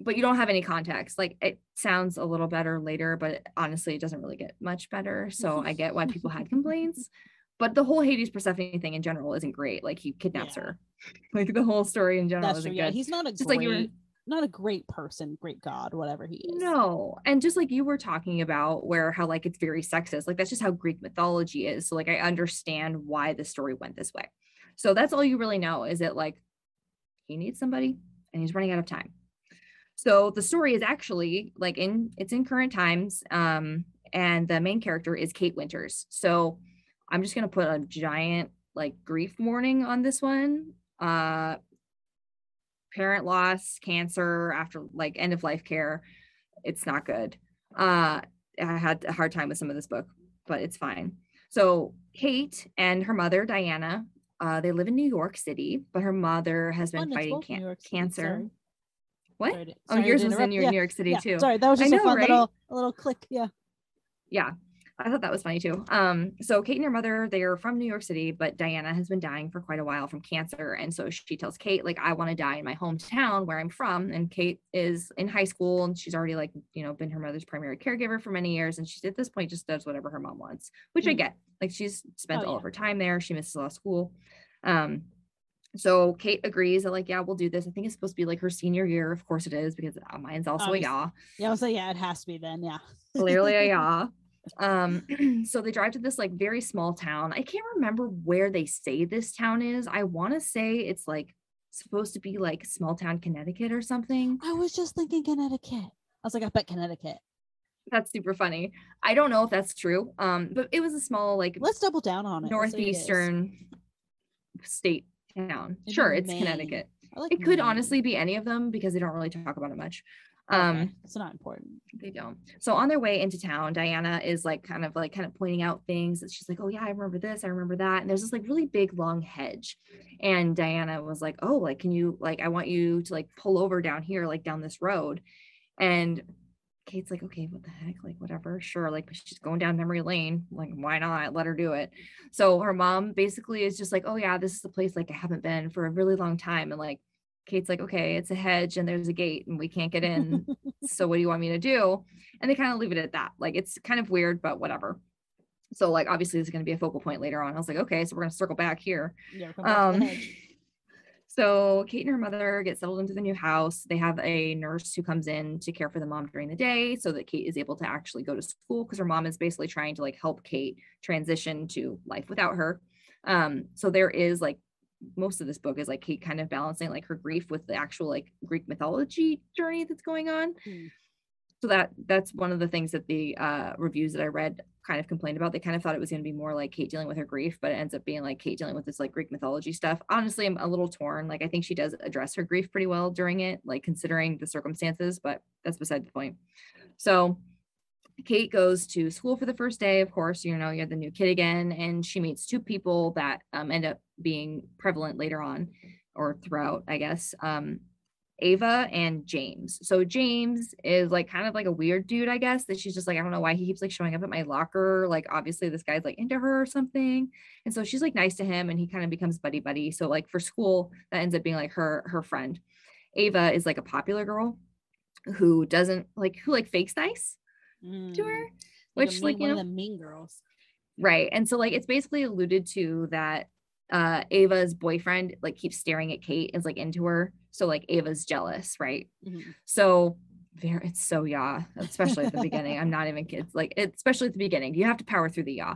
but you don't have any context. Like it sounds a little better later, but honestly, it doesn't really get much better. So I get why people had complaints. But the whole Hades Persephone thing in general isn't great. Like he kidnaps yeah. her. Like the whole story in general That's isn't true. good. Yeah, he's not a just great... like you were not a great person, great God, whatever he is. No. And just like you were talking about, where how like it's very sexist, like that's just how Greek mythology is. So like I understand why the story went this way. So that's all you really know is that like he needs somebody and he's running out of time. So the story is actually like in it's in current times. Um, and the main character is Kate Winters. So I'm just gonna put a giant like grief warning on this one. Uh parent loss, cancer, after like end of life care. It's not good. Uh, I had a hard time with some of this book, but it's fine. So Kate and her mother Diana, uh, they live in New York City, but her mother has been fighting can- cancer. Sorry. What? Sorry to, oh, sorry oh, yours was in New, yeah. New York City yeah. too. Sorry, that was just know, a fun right? little a little click. Yeah. Yeah. I thought that was funny too. Um, so Kate and her mother, they are from New York City, but Diana has been dying for quite a while from cancer. And so she tells Kate, like, I want to die in my hometown where I'm from. And Kate is in high school and she's already like, you know, been her mother's primary caregiver for many years. And she's at this point just does whatever her mom wants, which mm-hmm. I get. Like she's spent oh, all yeah. of her time there. She misses a lot of school. Um, so Kate agrees that like, yeah, we'll do this. I think it's supposed to be like her senior year. Of course it is because uh, mine's also a yeah. Yeah, I was like, yeah, it has to be then. Yeah. Clearly a yeah. Um, so they drive to this like very small town. I can't remember where they say this town is. I want to say it's like supposed to be like small town Connecticut or something. I was just thinking Connecticut. I was like, I bet Connecticut. That's super funny. I don't know if that's true. Um, but it was a small like let's double down on it. Northeastern it state town. Maybe sure, it's Maine. Connecticut. Like it could honestly be any of them because they don't really talk about it much. Um, it's not important. They don't. So on their way into town, Diana is like kind of like kind of pointing out things that she's like, oh yeah, I remember this, I remember that. And there's this like really big long hedge. And Diana was like, oh, like, can you like I want you to like pull over down here, like down this road. And Kate's like, okay, what the heck? Like, whatever, sure. Like, she's going down memory lane. Like, why not? Let her do it. So her mom basically is just like, oh yeah, this is the place like I haven't been for a really long time. And like Kate's like, okay, it's a hedge and there's a gate and we can't get in. so what do you want me to do? And they kind of leave it at that. Like it's kind of weird, but whatever. So like obviously this is going to be a focal point later on. I was like, okay, so we're going to circle back here. Yeah, back um, so Kate and her mother get settled into the new house. They have a nurse who comes in to care for the mom during the day so that Kate is able to actually go to school because her mom is basically trying to like help Kate transition to life without her. Um, so there is like most of this book is like Kate kind of balancing like her grief with the actual like Greek mythology journey that's going on. Mm. So that that's one of the things that the uh, reviews that I read kind of complained about. They kind of thought it was going to be more like Kate dealing with her grief, but it ends up being like Kate dealing with this like Greek mythology stuff. Honestly, I'm a little torn. Like I think she does address her grief pretty well during it, like considering the circumstances, but that's beside the point. So Kate goes to school for the first day. Of course, you know, you're the new kid again, and she meets two people that um, end up being prevalent later on or throughout, I guess. Um, Ava and James. So James is like kind of like a weird dude, I guess, that she's just like, I don't know why he keeps like showing up at my locker. Like obviously this guy's like into her or something. And so she's like nice to him and he kind of becomes buddy buddy. So like for school, that ends up being like her her friend. Ava is like a popular girl who doesn't like who like fakes nice mm. to her, which like, like you know, the mean girls. Right. And so like it's basically alluded to that uh Ava's boyfriend like keeps staring at Kate is like into her. So like Ava's jealous, right? Mhm. So very it's so YA, especially at the beginning. I'm not even kids, like it, especially at the beginning. You have to power through the YA.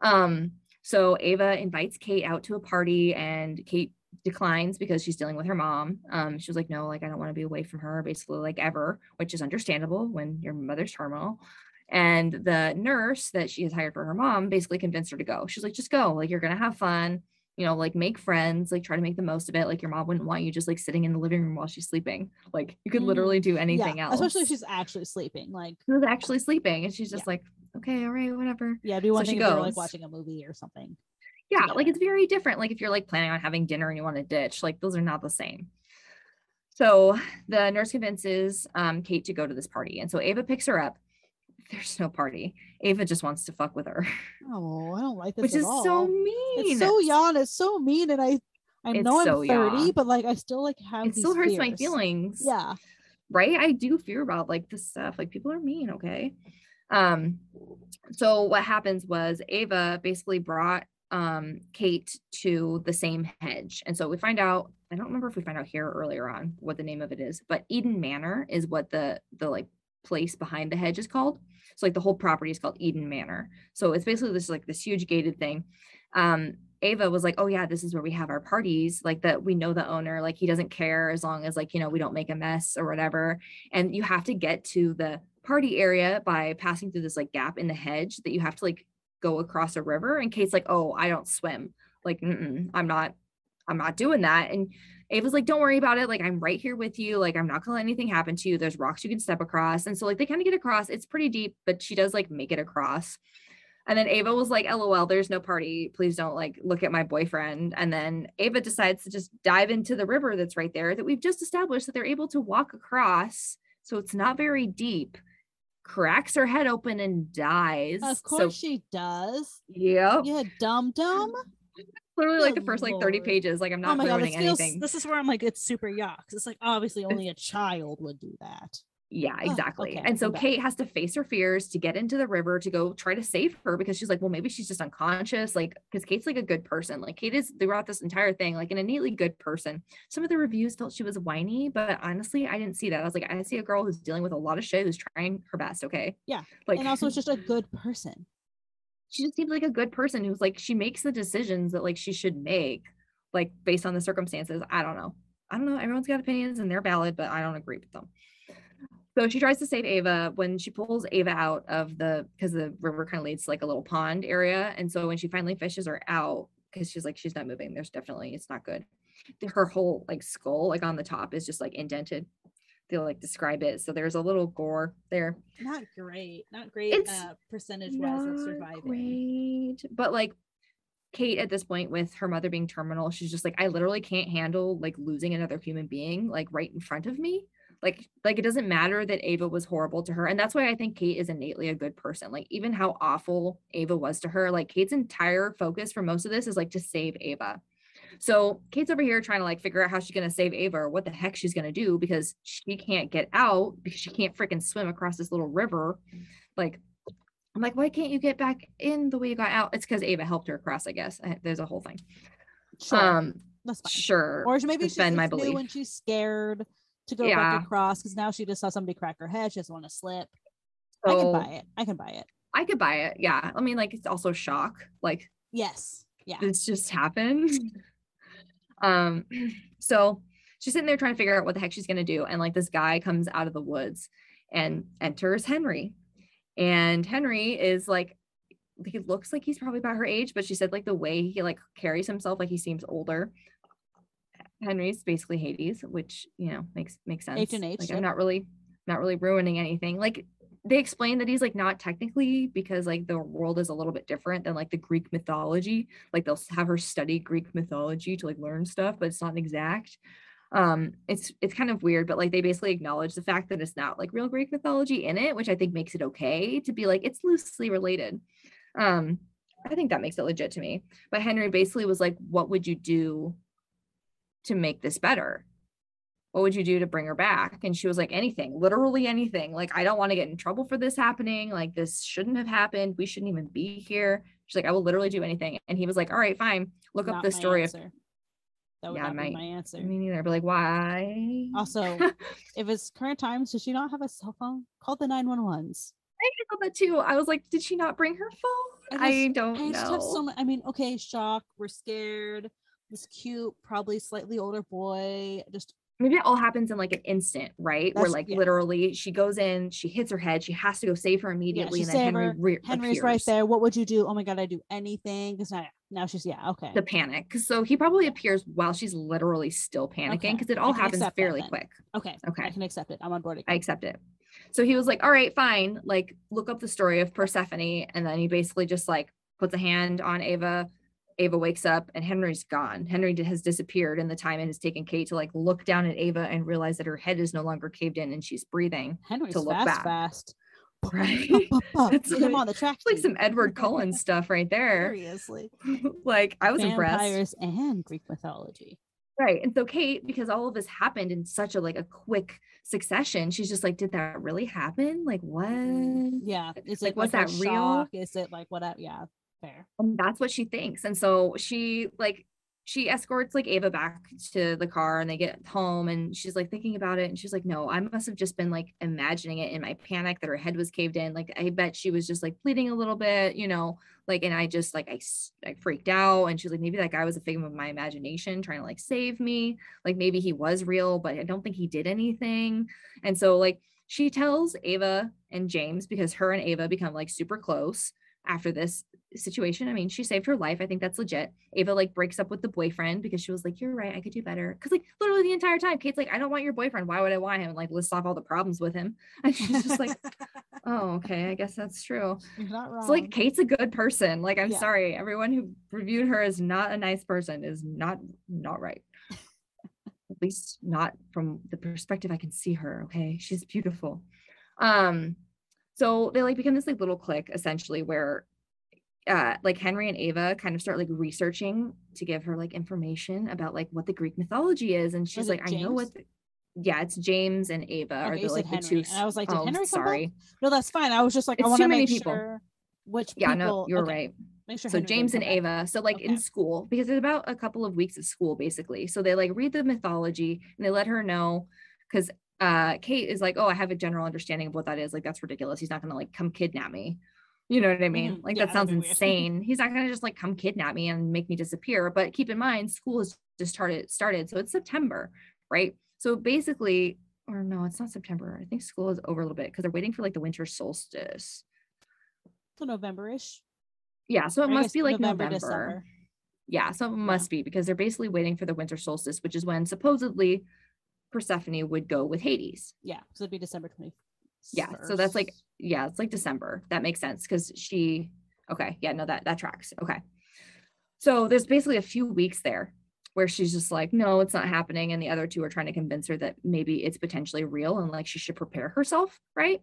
Um, so Ava invites Kate out to a party and Kate declines because she's dealing with her mom. Um, she was like, no, like I don't want to be away from her, basically, like ever, which is understandable when your mother's terminal. And the nurse that she has hired for her mom basically convinced her to go. She's like, just go, like you're gonna have fun, you know, like make friends, like try to make the most of it. Like your mom wouldn't want you just like sitting in the living room while she's sleeping. Like you could Mm, literally do anything yeah, else. especially if she's actually sleeping. Like, she was actually sleeping and she's just Yeah. like, okay, all right, whatever. yeah, be one So she thing if you're like watching a movie or something. Yeah, like it's very different. Like if you're like planning on having dinner and you want to ditch, like those are not the same. So the nurse convinces um, Kate to go to this party. And so Ava picks her up. There's no party. Ava just wants to fuck with her, Oh, I don't like this which is all. so mean. It's so yawn. It's so mean, and I, I It's know I'm 30, YA. but like I still like have. It still hurts my feelings. Yeah. right i do fear about like this stuff like people are mean okay um so what happens was ava basically brought um kate to the same hedge and so we find out i don't remember if we find out here earlier on what the name of it is but eden manor is what the the like place behind the hedge is called so like the whole property is called eden manor so it's basically this like this huge gated thing um Ava was like, "Oh yeah, this is where we have our parties. Like that, we know the owner. Like he doesn't care as long as like you know we don't make a mess or whatever." And you have to get to the party area by passing through this like gap in the hedge that you have to like go across a river. And Kate's like, "Oh, I don't swim. Like, I'm not, I'm not doing that." And Ava's like, "Don't worry about it. Like I'm right here with you. Like I'm not gonna let anything happen to you. There's rocks you can step across." And so like they kind of get across. It's pretty deep, but she does like make it across. And then Ava was like, LOL, there's no party. Please don't like look at my boyfriend. And then Ava decides to just dive into the river that's right there that we've just established that they're able to walk across. So it's not very deep. Cracks her head open and dies. Of So- course she does. yep. Yeah, dumb dumb. Literally like the first like 30 pages. Like I'm Oh not my god, this feels, anything. this is where I'm like, it's super yuck. It's like obviously only a child would do that. Yeah, Oh, exactly. okay, and so. Kate has to face her fears to get into the river to go try to save her because she's like, well, maybe she's just unconscious. Like, because Kate's like a good person. Like, Kate is throughout this entire thing, like an innately good person. Some of the reviews felt she was whiny, but honestly, I didn't see that. I was like, I see a girl who's dealing with a lot of shit who's trying her best. Okay. Yeah, Like, and also it's just a good person. she just seems like a good person who's like, she makes the decisions that like she should make, like based on the circumstances. I don't know. I don't know. Everyone's got opinions and they're valid, but I don't agree with them. So she tries to save Ava when she pulls Ava out of the because the river kind of leads to like a little pond area. And so when she finally fishes her out, because she's like, she's not moving, there's definitely it's not good. Her whole like skull, like on the top, is just like indented. They'll like describe it. So there's a little gore there. Not great. Not great It's uh percentage wise of surviving. Great. But like Kate at this point with her mother being terminal, she's just like, I literally can't handle like losing another human being like right in front of me. Like, like it doesn't matter that Ava was horrible to her. And that's why I think Kate is innately a good person. Like, even how awful Ava was to her, like Kate's entire focus for most of this is like to save Ava. So Kate's over here trying to like figure out how she's gonna save Ava or what the heck she's gonna do because she can't get out because she can't freaking swim across this little river. Like, I'm like, why can't you get back in the way you got out? It's because Ava helped her across, I guess. There's a whole thing. Sure, Um, that's fine. sure. Or maybe she's my belief. and she's scared to go Yeah. back across because now she just saw somebody crack her head. She doesn't want to slip. I can buy it. I can buy it. I could buy it. Yeah. I mean, like it's also shock. Like Yes. Yeah. this just happened. um, so she's sitting there trying to figure out what the heck she's gonna do. And like this guy comes out of the woods and enters Henry. And Henry is like he looks like he's probably about her age, but she said like the way he like carries himself, like he seems older. Henry's basically Hades, which you know makes makes sense. H and H, Like yep. I'm not really not really ruining anything. Like they explain that he's like not technically because like the world is a little bit different than like the Greek mythology. Like they'll have her study Greek mythology to like learn stuff, but it's not exact. Um, it's it's kind of weird, but like they basically acknowledge the fact that it's not like real Greek mythology in it, which I think makes it okay to be like it's loosely related. Um, I think that makes it legit to me. But Henry basically was like, "What would you do to make this better?" what would you do to bring her back? And she was like, anything, literally anything. Like, I don't want to get in trouble for this happening. Like, this shouldn't have happened. We shouldn't even be here. She's like, I will literally do anything. And he was like, All right, fine. Look up the story answer. That would Yeah, not my- be my answer. me neither. But like, why? Also, if it's current times, does she not have a cell phone? Call the 911s. I thought that too. I was like, did she not bring her phone? I I, don't I just know. have so much. I mean, okay, shock. We're scared. This cute, probably slightly older boy. Just Maybe it all happens in like an instant, right? Where like yeah. literally she goes in, she hits her head, she has to go save her immediately, she and then Henry re- Henry's right there. What would you do? Oh my god, I'd do anything. Because now, now she's yeah, okay. The panic. So he probably appears while she's literally still panicking Okay, because it all happens accept that fairly quick. okay, Okay. I can accept it. I'm on board. I accept it. So he was like, all right, fine. Like, look up the story of Persephone. And then he basically just like puts a hand on Ava. Ava wakes up and Henry's gone. Henry has disappeared in the time it has taken Kate to like look down at Ava and realize that her head is no longer caved in and she's breathing. Henry's look fast, back. fast. Right? Get him like- on the track. Like some Edward Cullen stuff right there. Seriously, like, I was impressed. vampires and Greek mythology. Right. And so Kate, because all of this happened in such a like a quick succession, she's just like, did that really happen? Like mm-hmm. what? Yeah, is Like, it was like a that real? shock? Is it like what? Yeah, fair. And that's what she thinks. And so she like she escorts like Ava back to the car and they get home and she's like thinking about it and she's like, no, I must have just been like imagining it in my panic that her head was caved in. Like I bet she was just like bleeding a little bit, you know, like and I just like I, I freaked out and she's like maybe that guy was a figment of my imagination trying to like save me. Like maybe he was real, but I don't think he did anything. And so like she tells Ava and James because her and Ava become like super close after this situation. I mean, she saved her life. I think that's legit. Ava like breaks up with the boyfriend because she was like, You're right, I could do better. Cause like literally the entire time, Kate's like, I don't want your boyfriend. Why would I want him? And like lists off all the problems with him. And she's just like, Oh, okay, I guess that's true. You're not wrong. So like Kate's a good person. Like, I'm Yeah. sorry, everyone who reviewed her as not a nice person is not not right. At least not from the perspective I can see her. Okay. She's beautiful. Um, so they like become this like little clique essentially where uh like Henry and Ava kind of start like researching to give her like information about like what the Greek mythology is. And she's it like, I know what the- yeah, it's James and Ava are Okay, the like the two. And I was like, oh, Henry come sorry. back? No, that's fine. I was just like, I It's want to make people. sure which Yeah, people. no, you're okay, right. Make sure so Henry James and. Ava. So like in school, because it's about a couple of weeks of school basically. So they like read the mythology and they let her know because uh Kate is like, oh, I have a general understanding of what that is. Like that's ridiculous. He's not gonna like come kidnap me. You know what I mean? Mhm. Like Yeah, that sounds insane. He's not gonna just like come kidnap me and make me disappear. But keep in mind, school has just started started. So it's September, right? So basically, or no, it's not September. I think school is over a little bit because they're waiting for like the winter solstice. So November-ish. Yeah, so it must be like November. December. Yeah, so it must be because they're basically waiting for the winter solstice, which is when supposedly Persephone would go with Hades. Yeah, so it'd be December twenty. Yeah, so that's like yeah, it's like December. That makes sense because she okay, yeah, no, that that tracks. Okay. So there's basically a few weeks there where she's just like, no, it's not happening. And the other two are trying to convince her that maybe it's potentially real and like she should prepare herself, right?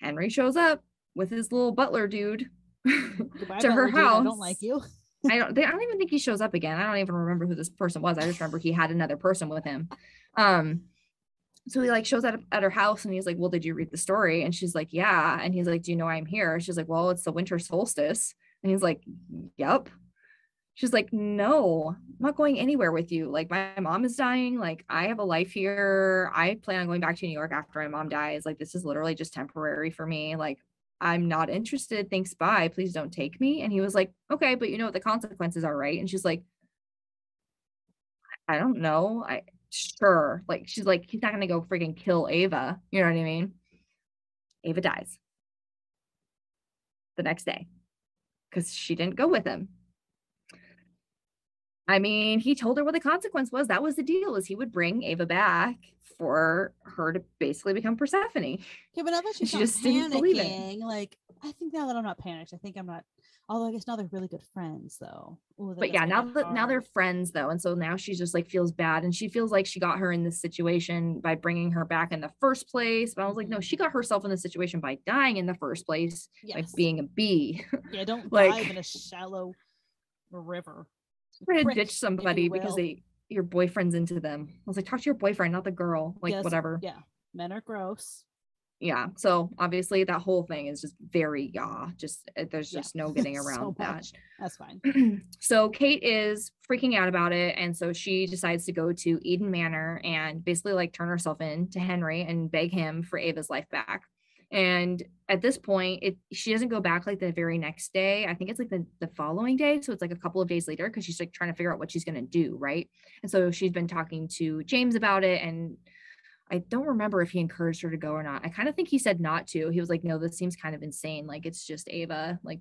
Henry shows up with his little butler dude Goodbye, to her Butler dude, house. I don't like you. I don't. They, I don't even think he shows up again. I don't even remember who this person was. I just remember he had another person with him. Um, so he like shows up at her house and he's like, "Well, did you read the story?" And she's like, "Yeah." And he's like, "Do you know I'm here?" She's like, "Well, it's the winter solstice." And he's like, "Yep." She's like, "No, I'm not going anywhere with you. Like, my mom is dying. Like, I have a life here. I plan on going back to New York after my mom dies. Like, this is literally just temporary for me. Like, I'm not interested. Thanks. Bye. Please don't take me. And he was like, okay, but you know what the consequences are, right? And she's like, I don't know. I sure. Like she's like, he's not gonna go freaking kill Ava. You know what I mean? Ava dies the next day because she didn't go with him. I mean, he told her what the consequence was. That was the deal, is he would bring Ava back for her to basically become Persephone. Okay, but now that she's She just didn't believe it. panicking, like I think now that I'm not panicked, I think I'm not. Although I guess now they're really good friends, though. Ooh, but yeah now that now they're friends though and so now she's just like feels bad and she feels like she got her in this situation by bringing her back in the first place but i was like no she mm-hmm. got herself in this situation by dying in the first place by yes. being a bee yeah. Don't like- dive in a shallow river. Trying to ditch somebody because they your boyfriend's into them i was like talk to your boyfriend not the girl like Yes, whatever Yeah, men are gross. yeah. So obviously that whole thing is just very YA. Just uh, there's Yeah. just no getting So around that. much. That's fine. so Kate is freaking out about it. And so she decides to go to Eden Manor and basically like turn herself in to Henry and beg him for Ava's life back. And at this point, it she doesn't go back like the very next day. I think it's like the, the following day. So it's like a couple of days later because she's like trying to figure out what she's gonna do, right? And so she's been talking to James about it and I don't remember if he encouraged her to go or not. I kind of think he said not to. He was like, no, this seems kind of insane. Like it's just Ava. Like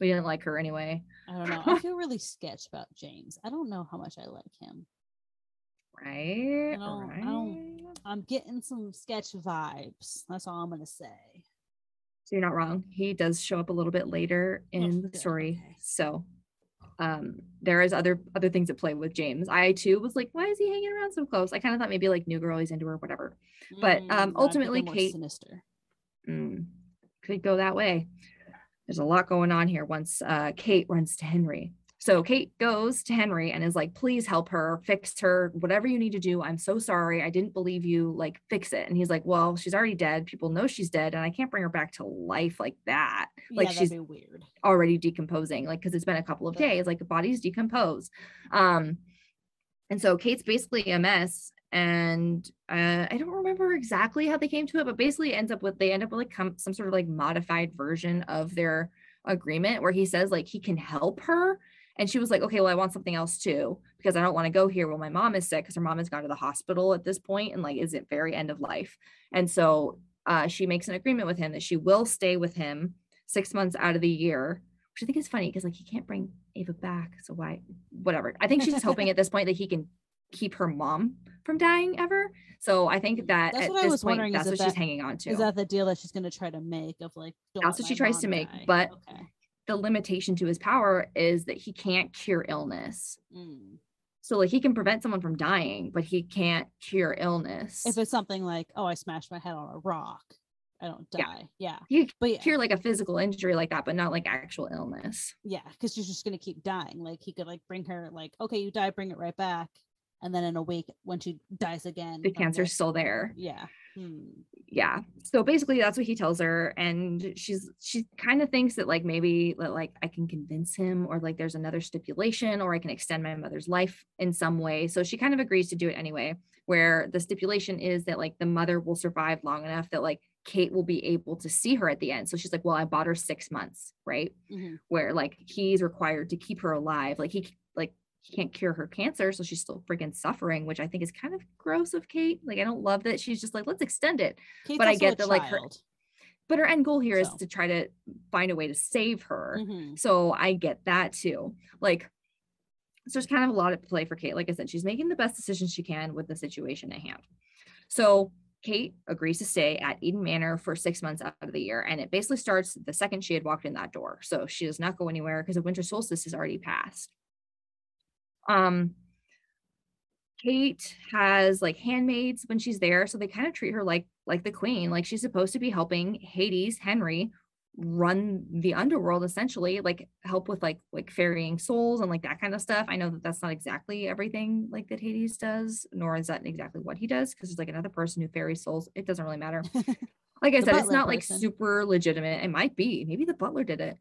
we didn't like her anyway. I don't know. I feel really sketch about James. I don't know how much I like him. Right. don't- I don't- I'm getting some sketch vibes. That's all I'm gonna say. So you're not wrong. He does show up a little bit later in the story. okay. So um there is other other things at play with James. I too was like, why is he hanging around so close? I kind of thought maybe like new girl he's into her, whatever. But, um, Mm, ultimately, Kate- sinister. Mm, could go that way. There's a lot going on here once uh, Kate runs to Henry. So Kate goes to Henry and is like, please help her, fix her, whatever you need to do. I'm so sorry. I didn't believe you. Like, fix it. And he's like, well, she's already dead. People know she's dead, and I can't bring her back to life like that. Like, yeah, she's weird. already decomposing like because it's been a couple of days like the body's decompose um and so kate's basically a mess and uh, i don't remember exactly how they came to it but basically ends up with they end up with like come, some sort of like modified version of their agreement where he says like he can help her and she was like okay well i want something else too because i don't want to go here while my mom is sick because her mom has gone to the hospital at this point and like is at very end of life and so uh, she makes an agreement with him that she will stay with him six months out of the year, which I think is funny because like he can't bring Ava back. So why, whatever. I think she's just hoping at this point that he can keep her mom from dying ever. So I think that That's at what I was point, wondering, that's what if she's hanging on to. Is that the deal that she's gonna try to make of like? That's what she tries to mom make, die? but- okay. The limitation to his power is that he can't cure illness. Mm. So like he can prevent someone from dying, but he can't cure illness. If it's something like, oh, I smashed my head on a rock, I don't die. Yeah, you can but yeah, cure like a physical injury like that, but not like actual illness. yeah, because she's just gonna keep dying. Like he could like bring her like, okay, you die, bring it right back, and then in a week when she dies again, The cancer's like, still there. Yeah. Hmm. yeah so basically that's what he tells her and she's she kind of thinks that like maybe that like i can convince him or like there's another stipulation or i can extend my mother's life in some way so she kind of agrees to do it anyway where the stipulation is that like the mother will survive long enough that like kate will be able to see her at the end so she's like well i bought her six months right Mhm. where like he's required to keep her alive like he c- like he can't cure her cancer so she's still freaking suffering which i think is kind of gross of kate like i don't love that she's just like let's extend it Kate's But I get that, like, her- but her end goal here is So. to try to find a way to save her. Mhm. So I get that too. Like, so there's kind of a lot at play for Kate. Like I said, she's making the best decisions she can with the situation at hand. So Kate agrees to stay at Eden Manor for six months out of the year. And it basically starts the second she had walked in that door. So she does not go anywhere because the winter solstice has already passed. Um, Kate has like handmaids when she's there, so they kind of treat her like like the queen. Like she's supposed to be helping Hades, Henry, run the underworld essentially, like help with like like ferrying souls and like that kind of stuff. I know that that's not exactly everything like that Hades does, nor is that exactly what he does because there's like another person who ferries souls. It doesn't really matter. Like I The said, it's not like super legitimate. It might be. Maybe the butler did it.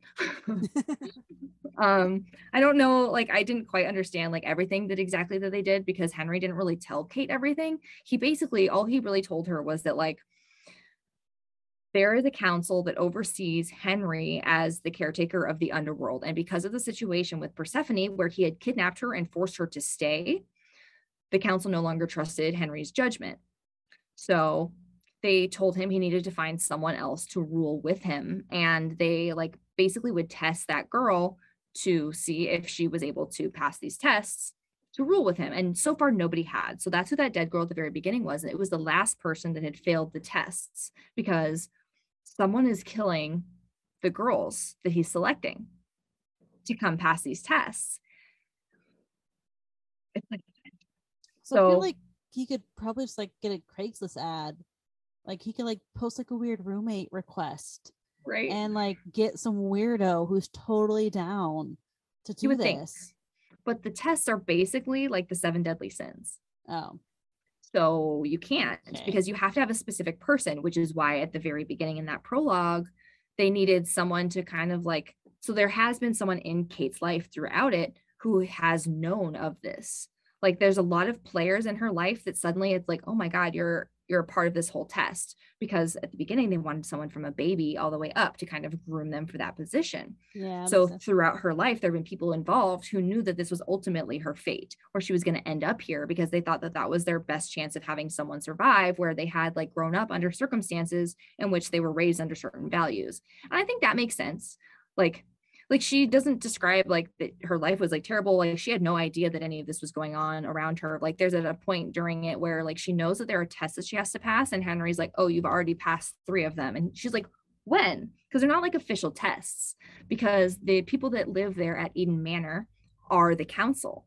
um i don't know like i didn't quite understand like everything that exactly that they did because henry didn't really tell kate everything he basically all he really told her was that like there is a council that oversees henry as the caretaker of the underworld and because of the situation with persephone where he had kidnapped her and forced her to stay the council no longer trusted henry's judgment so they told him he needed to find someone else to rule with him and they like basically would test that girl to see if she was able to pass these tests to rule with him and so far nobody had so that's who that dead girl at the very beginning was and it was the last person that had failed the tests because someone is killing the girls that he's selecting to come pass these tests it's like So, I feel like he could probably just like get a Craigslist ad. Like he could like post like a weird roommate request right and like get some weirdo who's totally down to do would think this. but the tests are basically like the seven deadly sins Oh, So you can't Okay. because you have to have a specific person, which is why at the very beginning in that prologue, they needed someone to kind of like, so there has been someone in Kate's life throughout it who has known of this. Like there's a lot of players in her life that suddenly it's like, oh my God, you're you're a part of this whole test. Because at the beginning they wanted someone from a baby all the way up to kind of groom them for that position Yeah. so throughout her life there have been people involved who knew that this was ultimately her fate or she was going to end up here because they thought that that was their best chance of having someone survive where they had like grown up under circumstances in which they were raised under certain values and i think that makes sense like like she doesn't describe like that her life was like terrible like she had no idea that any of this was going on around her. Like there's at a point during it where like she knows that there are tests that she has to pass and henry's like oh you've already passed three of them. And she's like when? Because they're not like official tests because the people that live there at eden manor are the council.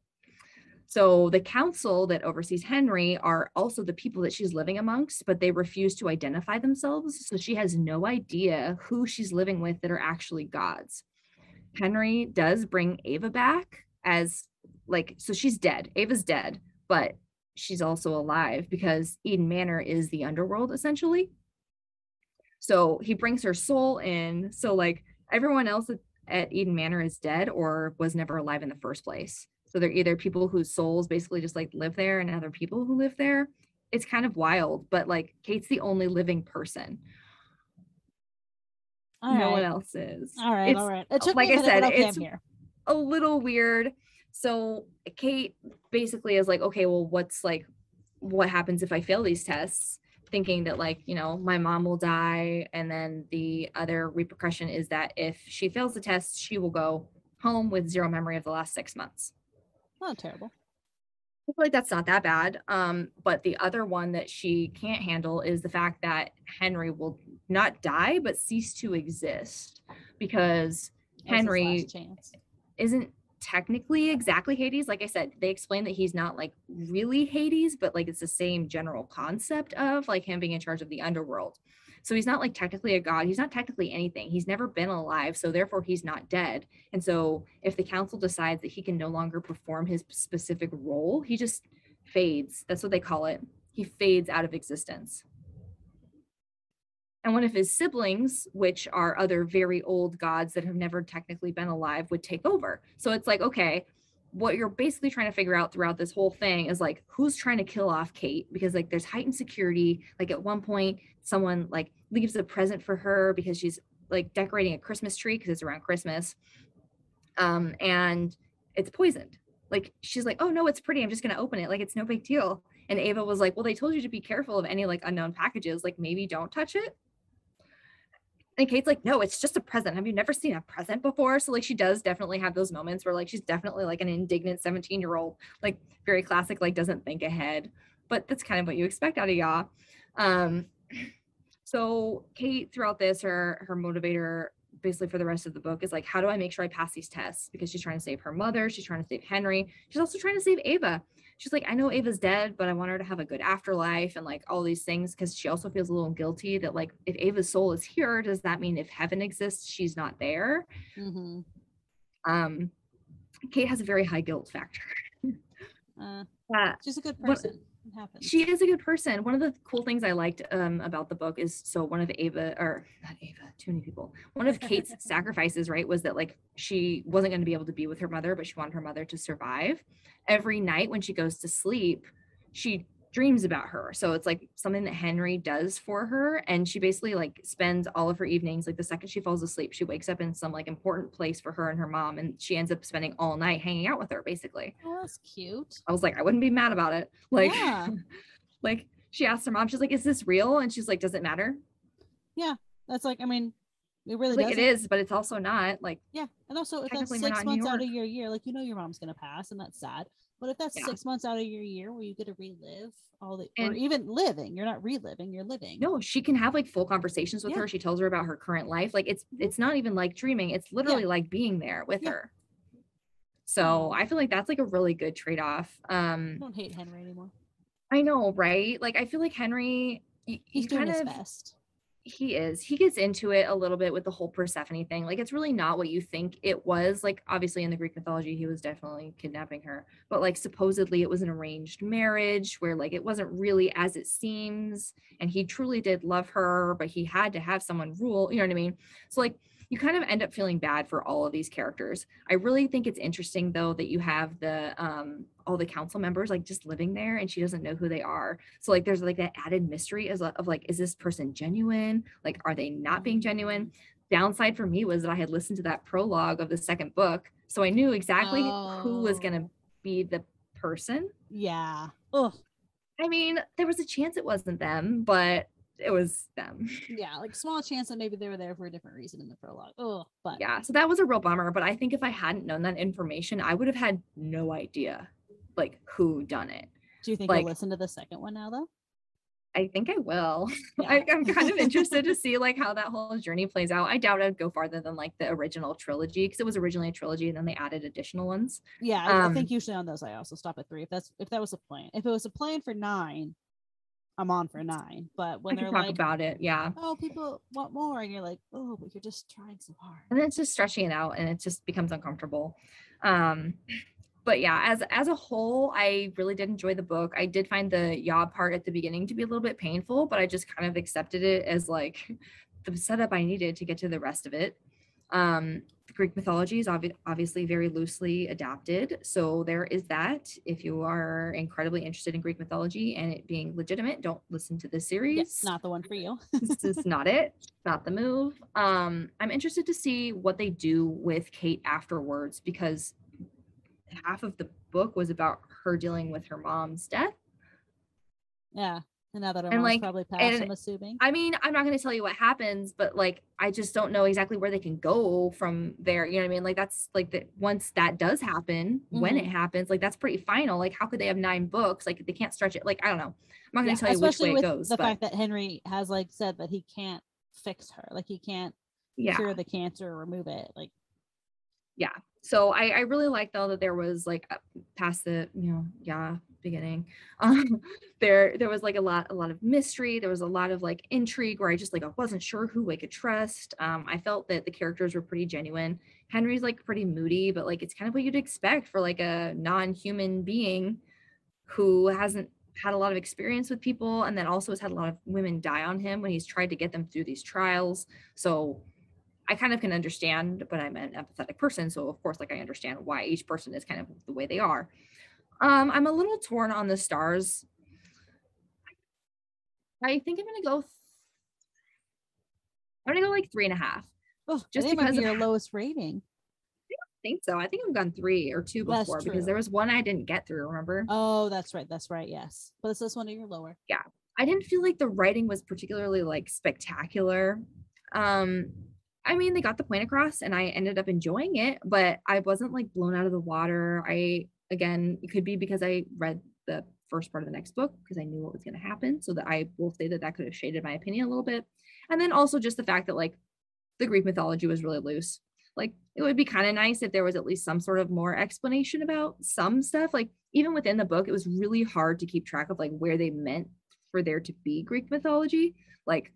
So the council that oversees henry are also the people that she's living amongst but they refuse to identify themselves so she has no idea who she's living with that are actually gods henry does bring ava back as like so she's dead ava's dead but she's also alive because eden manor is the underworld essentially so he brings her soul in. So like everyone else at, Eden Manor is dead or was never alive in the first place. So they're either people whose souls basically just like live there and other people who live there. It's kind of wild, but like Kate's the only living person. All no one right. else is. All right. It's all right. It took like me a I minute, said, it's- here. a little weird. So Kate basically is like, okay, well, what's like, what happens if I fail these tests? Thinking that like, you know, my mom will die. And then the other repercussion is that if she fails the test, she will go home with zero memory of the last six months. Not terrible. I feel like that's not that bad. Um, but the other one that she can't handle is the fact that Henry will not die, but cease to exist because That was his Henry isn't technically exactly Hades. Like I said, they explain that he's not like really Hades, but like it's the same general concept of like him being in charge of the underworld. So he's not like technically a god. He's not technically anything. He's never been alive. So therefore, he's not dead. And so if the council decides that he can no longer perform his specific role, he just fades. That's what they call it. He fades out of existence. And one of his siblings, which are other very old gods that have never technically been alive, would take over. So it's like, okay, what you're basically trying to figure out throughout this whole thing is like who's trying to kill off Kate because like there's heightened security. Like at one point, someone like leaves a present for her because she's like decorating a Christmas tree because it's around Christmas. Um, and it's poisoned. Like she's like, oh no, it's pretty. I'm just gonna open it. Like it's no big deal. And Ava was like, well, they told you to be careful of any like unknown packages. Like maybe don't touch it. And Kate's like, no, it's just a present. Have you never seen a present before? So like she does definitely have those moments where like she's definitely like an indignant 17 year old, like very classic, like doesn't think ahead. But that's kind of what you expect out of YA. Um, so Kate throughout this, her her motivator basically for the rest of the book is like, how do I make sure I pass these tests? Because she's trying to save her mother, she's trying to save Henry, she's also trying to save Ava. She's like, I know Ava's dead, but I want her to have a good afterlife and like all these things because she also feels a little guilty that like if Ava's soul is here, does that mean if heaven exists, she's not there? hmm Um, Kate has a very high guilt factor. Uh, Uh, she's a good person. Happens. she is a good person. One of the cool things I liked um, about the book is so one of Ava or not Ava, too many people. One of Kate's sacrifices, right, was that like she wasn't going to be able to be with her mother, but she wanted her mother to survive. Every night when she goes to sleep, she dreams about her. So it's like something that Henry does for her, and she basically like spends all of her evenings. Like the second she falls asleep, she wakes up in some like important place for her and her mom, and she ends up spending all night hanging out with her, basically. oh, that's cute. I was like, I wouldn't be mad about it. Like, Yeah. like she asked her mom, she's like, "Is this real?" And she's like, "Does it matter?" Yeah. That's like, I mean, it really Like does. it is, but it's also not. Like Yeah, and also if that's six months out of your year, like you know your mom's gonna pass, and that's sad. But if that's Yeah. six months out of your year where you get to relive all the, or even living, you're not reliving, you're living. no, she can have like full conversations with Yeah. her. She tells her about her current life. Like it's it's not even like dreaming. It's literally like being there with Yeah. her. So I feel like that's like a really good trade off. Um, I don't hate Henry anymore. I know, right? Like I feel like Henry, you, He's you doing kind his of best. He is. He gets into it a little bit with the whole Persephone thing. Like it's really not what you think it was. Like obviously in the Greek mythology, he was definitely kidnapping her, but like supposedly it was an arranged marriage where like it wasn't really as it seems, and he truly did love her, but he had to have someone rule. You know what I mean? So like you kind of end up feeling bad for all of these characters. I really think it's interesting though that you have the um all the council members like just living there and she doesn't know who they are. So like there's like that added mystery as of like is this person genuine? Like are they not being genuine? Downside for me was that I had listened to that prologue of the second book, so I knew exactly oh. who was going to oh. be the person. Yeah. Oh. I mean, there was a chance it wasn't them, but it was them. Yeah, like small chance that maybe they were there for a different reason in the prologue. Oh, but yeah, so that was a real bummer. But I think if I hadn't known that information, I would have had no idea like who done it. Do you think like, you'll listen to the second one now though? I think I will. Yeah. I, am kind of interested to see like how that whole journey plays out. I doubt I'd go farther than like the original trilogy because it was originally a trilogy and then they added additional ones. Yeah, um, I think usually on those I also stop at three. If that's if that was a plan. If it was a plan for nine, I'm on for nine. But when they're like about it, yeah. Oh, people want more, and you're like, oh, but you're just trying so hard. And then it's just stretching it out, and it just becomes uncomfortable. Um, but yeah, as as a whole, I really did enjoy the book. I did find the YA part at the beginning to be a little bit painful, but I just kind of accepted it as like the setup I needed to get to the rest of it. Um, Greek mythology is ob- obviously very loosely adapted. So there is that. If you are incredibly interested in Greek mythology and it being legitimate, don't listen to this series. Yes, not the one for you. this is not it. Not the move. Um, I'm interested to see what they do with Kate afterwards because half of the book was about her dealing with her mom's death. Yeah. And now that and like, probably passed, and, I'm assuming. I mean, I'm not going to tell you what happens, but like, I just don't know exactly where they can go from there. You know what I mean? Like, that's like that once that does happen, mm-hmm. when it mm-hmm. happens, like that's pretty final. Like, how could they have nine books? Like, they can't stretch it. Like, I don't know. I'm not going to yeah, tell you which way it goes. The but... fact that Henry has like said that he can't fix her, like he can't yeah. cure the cancer or remove it. Like, yeah. So I, I really like though that there was like past the you know yeah beginning um there there was like a lot a lot of mystery there was a lot of like intrigue where i just like i wasn't sure who i could trust um i felt that the characters were pretty genuine henry's like pretty moody but like it's kind of what you'd expect for like a non-human being who hasn't had a lot of experience with people and then also has had a lot of women die on him when he's tried to get them through these trials so I kind of can understand, but I'm an empathetic person. So of course, like I understand why each person is kind of the way they are. Um, I'm a little torn on the stars. I think I'm gonna go. I'm gonna go like three and a half. Oh, just because of your lowest rating. I don't think so. I think I've gone three or two before because there was one I didn't get through. Remember? Oh, that's right. That's right. Yes, but it's this one of your lower. Yeah, I didn't feel like the writing was particularly like spectacular. Um, I mean, they got the point across, and I ended up enjoying it, but I wasn't like blown out of the water. I again, it could be because I read the first part of the next book because I knew what was going to happen. So that I will say that that could have shaded my opinion a little bit. And then also just the fact that like the Greek mythology was really loose. Like it would be kind of nice if there was at least some sort of more explanation about some stuff. Like even within the book, it was really hard to keep track of like where they meant for there to be Greek mythology. Like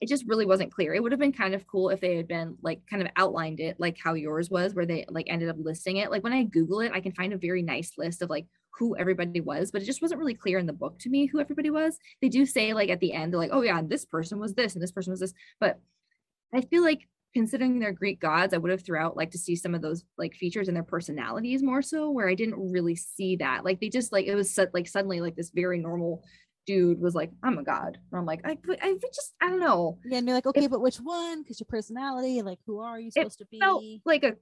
it just really wasn't clear. It would have been kind of cool if they had been like kind of outlined it like how yours was, where they like ended up listing it. Like when I Google it, I can find a very nice list of like who everybody was, but it just wasn't really clear in the book to me who everybody was. They do say like at the end, they're like, oh yeah, this person was this and this person was this. But I feel like considering they're Greek gods, I would have throughout like to see some of those like features in their personalities more so, where I didn't really see that. Like they just like it was set like suddenly like this very normal dude was like, I'm a god. And I'm like, I, I just, I don't know. Yeah, and you're like, okay, it, but which one? Because your personality, like, who are you supposed to be? Felt like a,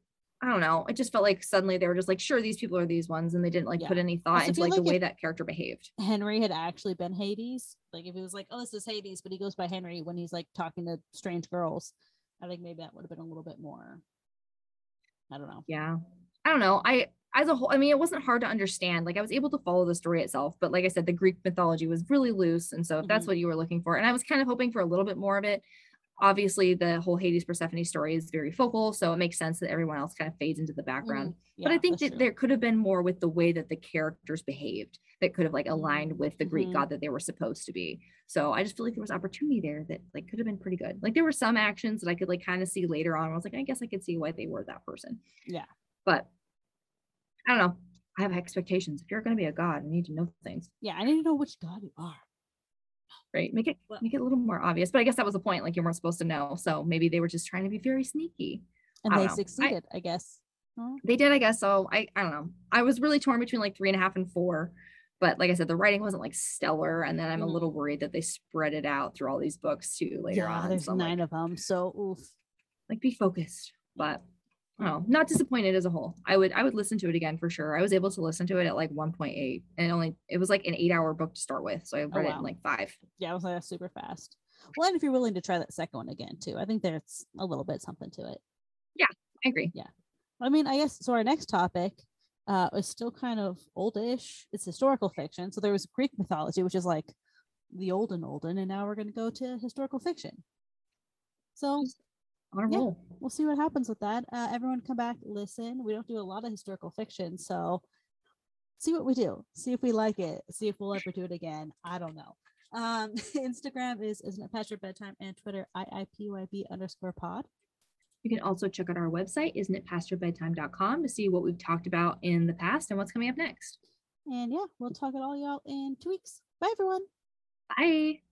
I don't know. It just felt like suddenly they were just like, sure, these people are these ones, and they didn't like yeah. put any thought into like, like the way that character behaved. Henry had actually been Hades. Like if he was like, oh, this is Hades, but he goes by Henry when he's like talking to strange girls. I think maybe that would have been a little bit more. I don't know. Yeah, I don't know. I as a whole, I mean, it wasn't hard to understand. Like I was able to follow the story itself, but like I said, the Greek mythology was really loose. And so if that's mm-hmm. what you were looking for, and I was kind of hoping for a little bit more of it. Obviously, the whole Hades Persephone story is very focal, so it makes sense that everyone else kind of fades into the background. Mm, yeah, but I think that true. there could have been more with the way that the characters behaved. that could have like aligned with the Greek Mhm. god that they were supposed to be. So I just feel like there was opportunity there that like could have been pretty good. Like there were some actions that I could like kind of see later on. I was like, I guess I could see why they were that person. Yeah. But I don't know. I have expectations. If you're going to be a god, I need to know things, Yeah, I need to know which god you are. right? Make it Well- make it a little more obvious. But I guess that was the point. Like you weren't supposed to know. So maybe they were just trying to be very sneaky. And they know. I- succeeded, I, guess. Huh? They did, I guess. So I I don't know. I was really torn between like three and a half and four. But like I said, the writing wasn't like stellar. And then I'm a Mhm. little worried that they spread it out through all these books too later yeah, on. there's So I'm like, nine of them. So oof. like be focused but no not disappointed as a whole i would i would listen to it again for sure i was able to listen to it at like 1.8 and only it was like an eight hour book to start with so i read it wow. in like five Yeah, it was like super fast. Well, and if you're willing to try that second one again too, I think there's a little bit something to it. Yeah, I agree Yeah. I mean, I guess so. Our next topic uh, is still kind of oldish. It's historical fiction. So there was Greek mythology, which is like the olden olden, and now we're going to go to historical fiction. So on a Yeah. roll we'll see what happens with that. Uh, everyone, come back, listen. We don't do a lot of historical fiction, so see what we do. See if we like it. See if we'll ever do it again. I don't know. Um, Instagram is isn't it past your bedtime, and Twitter iipyb underscore pod. you can also check out our website isn't it past your bedtime.com to see what we've talked about in the past and what's coming up next And yeah, we'll talk at all y'all in two weeks. Bye, everyone. bye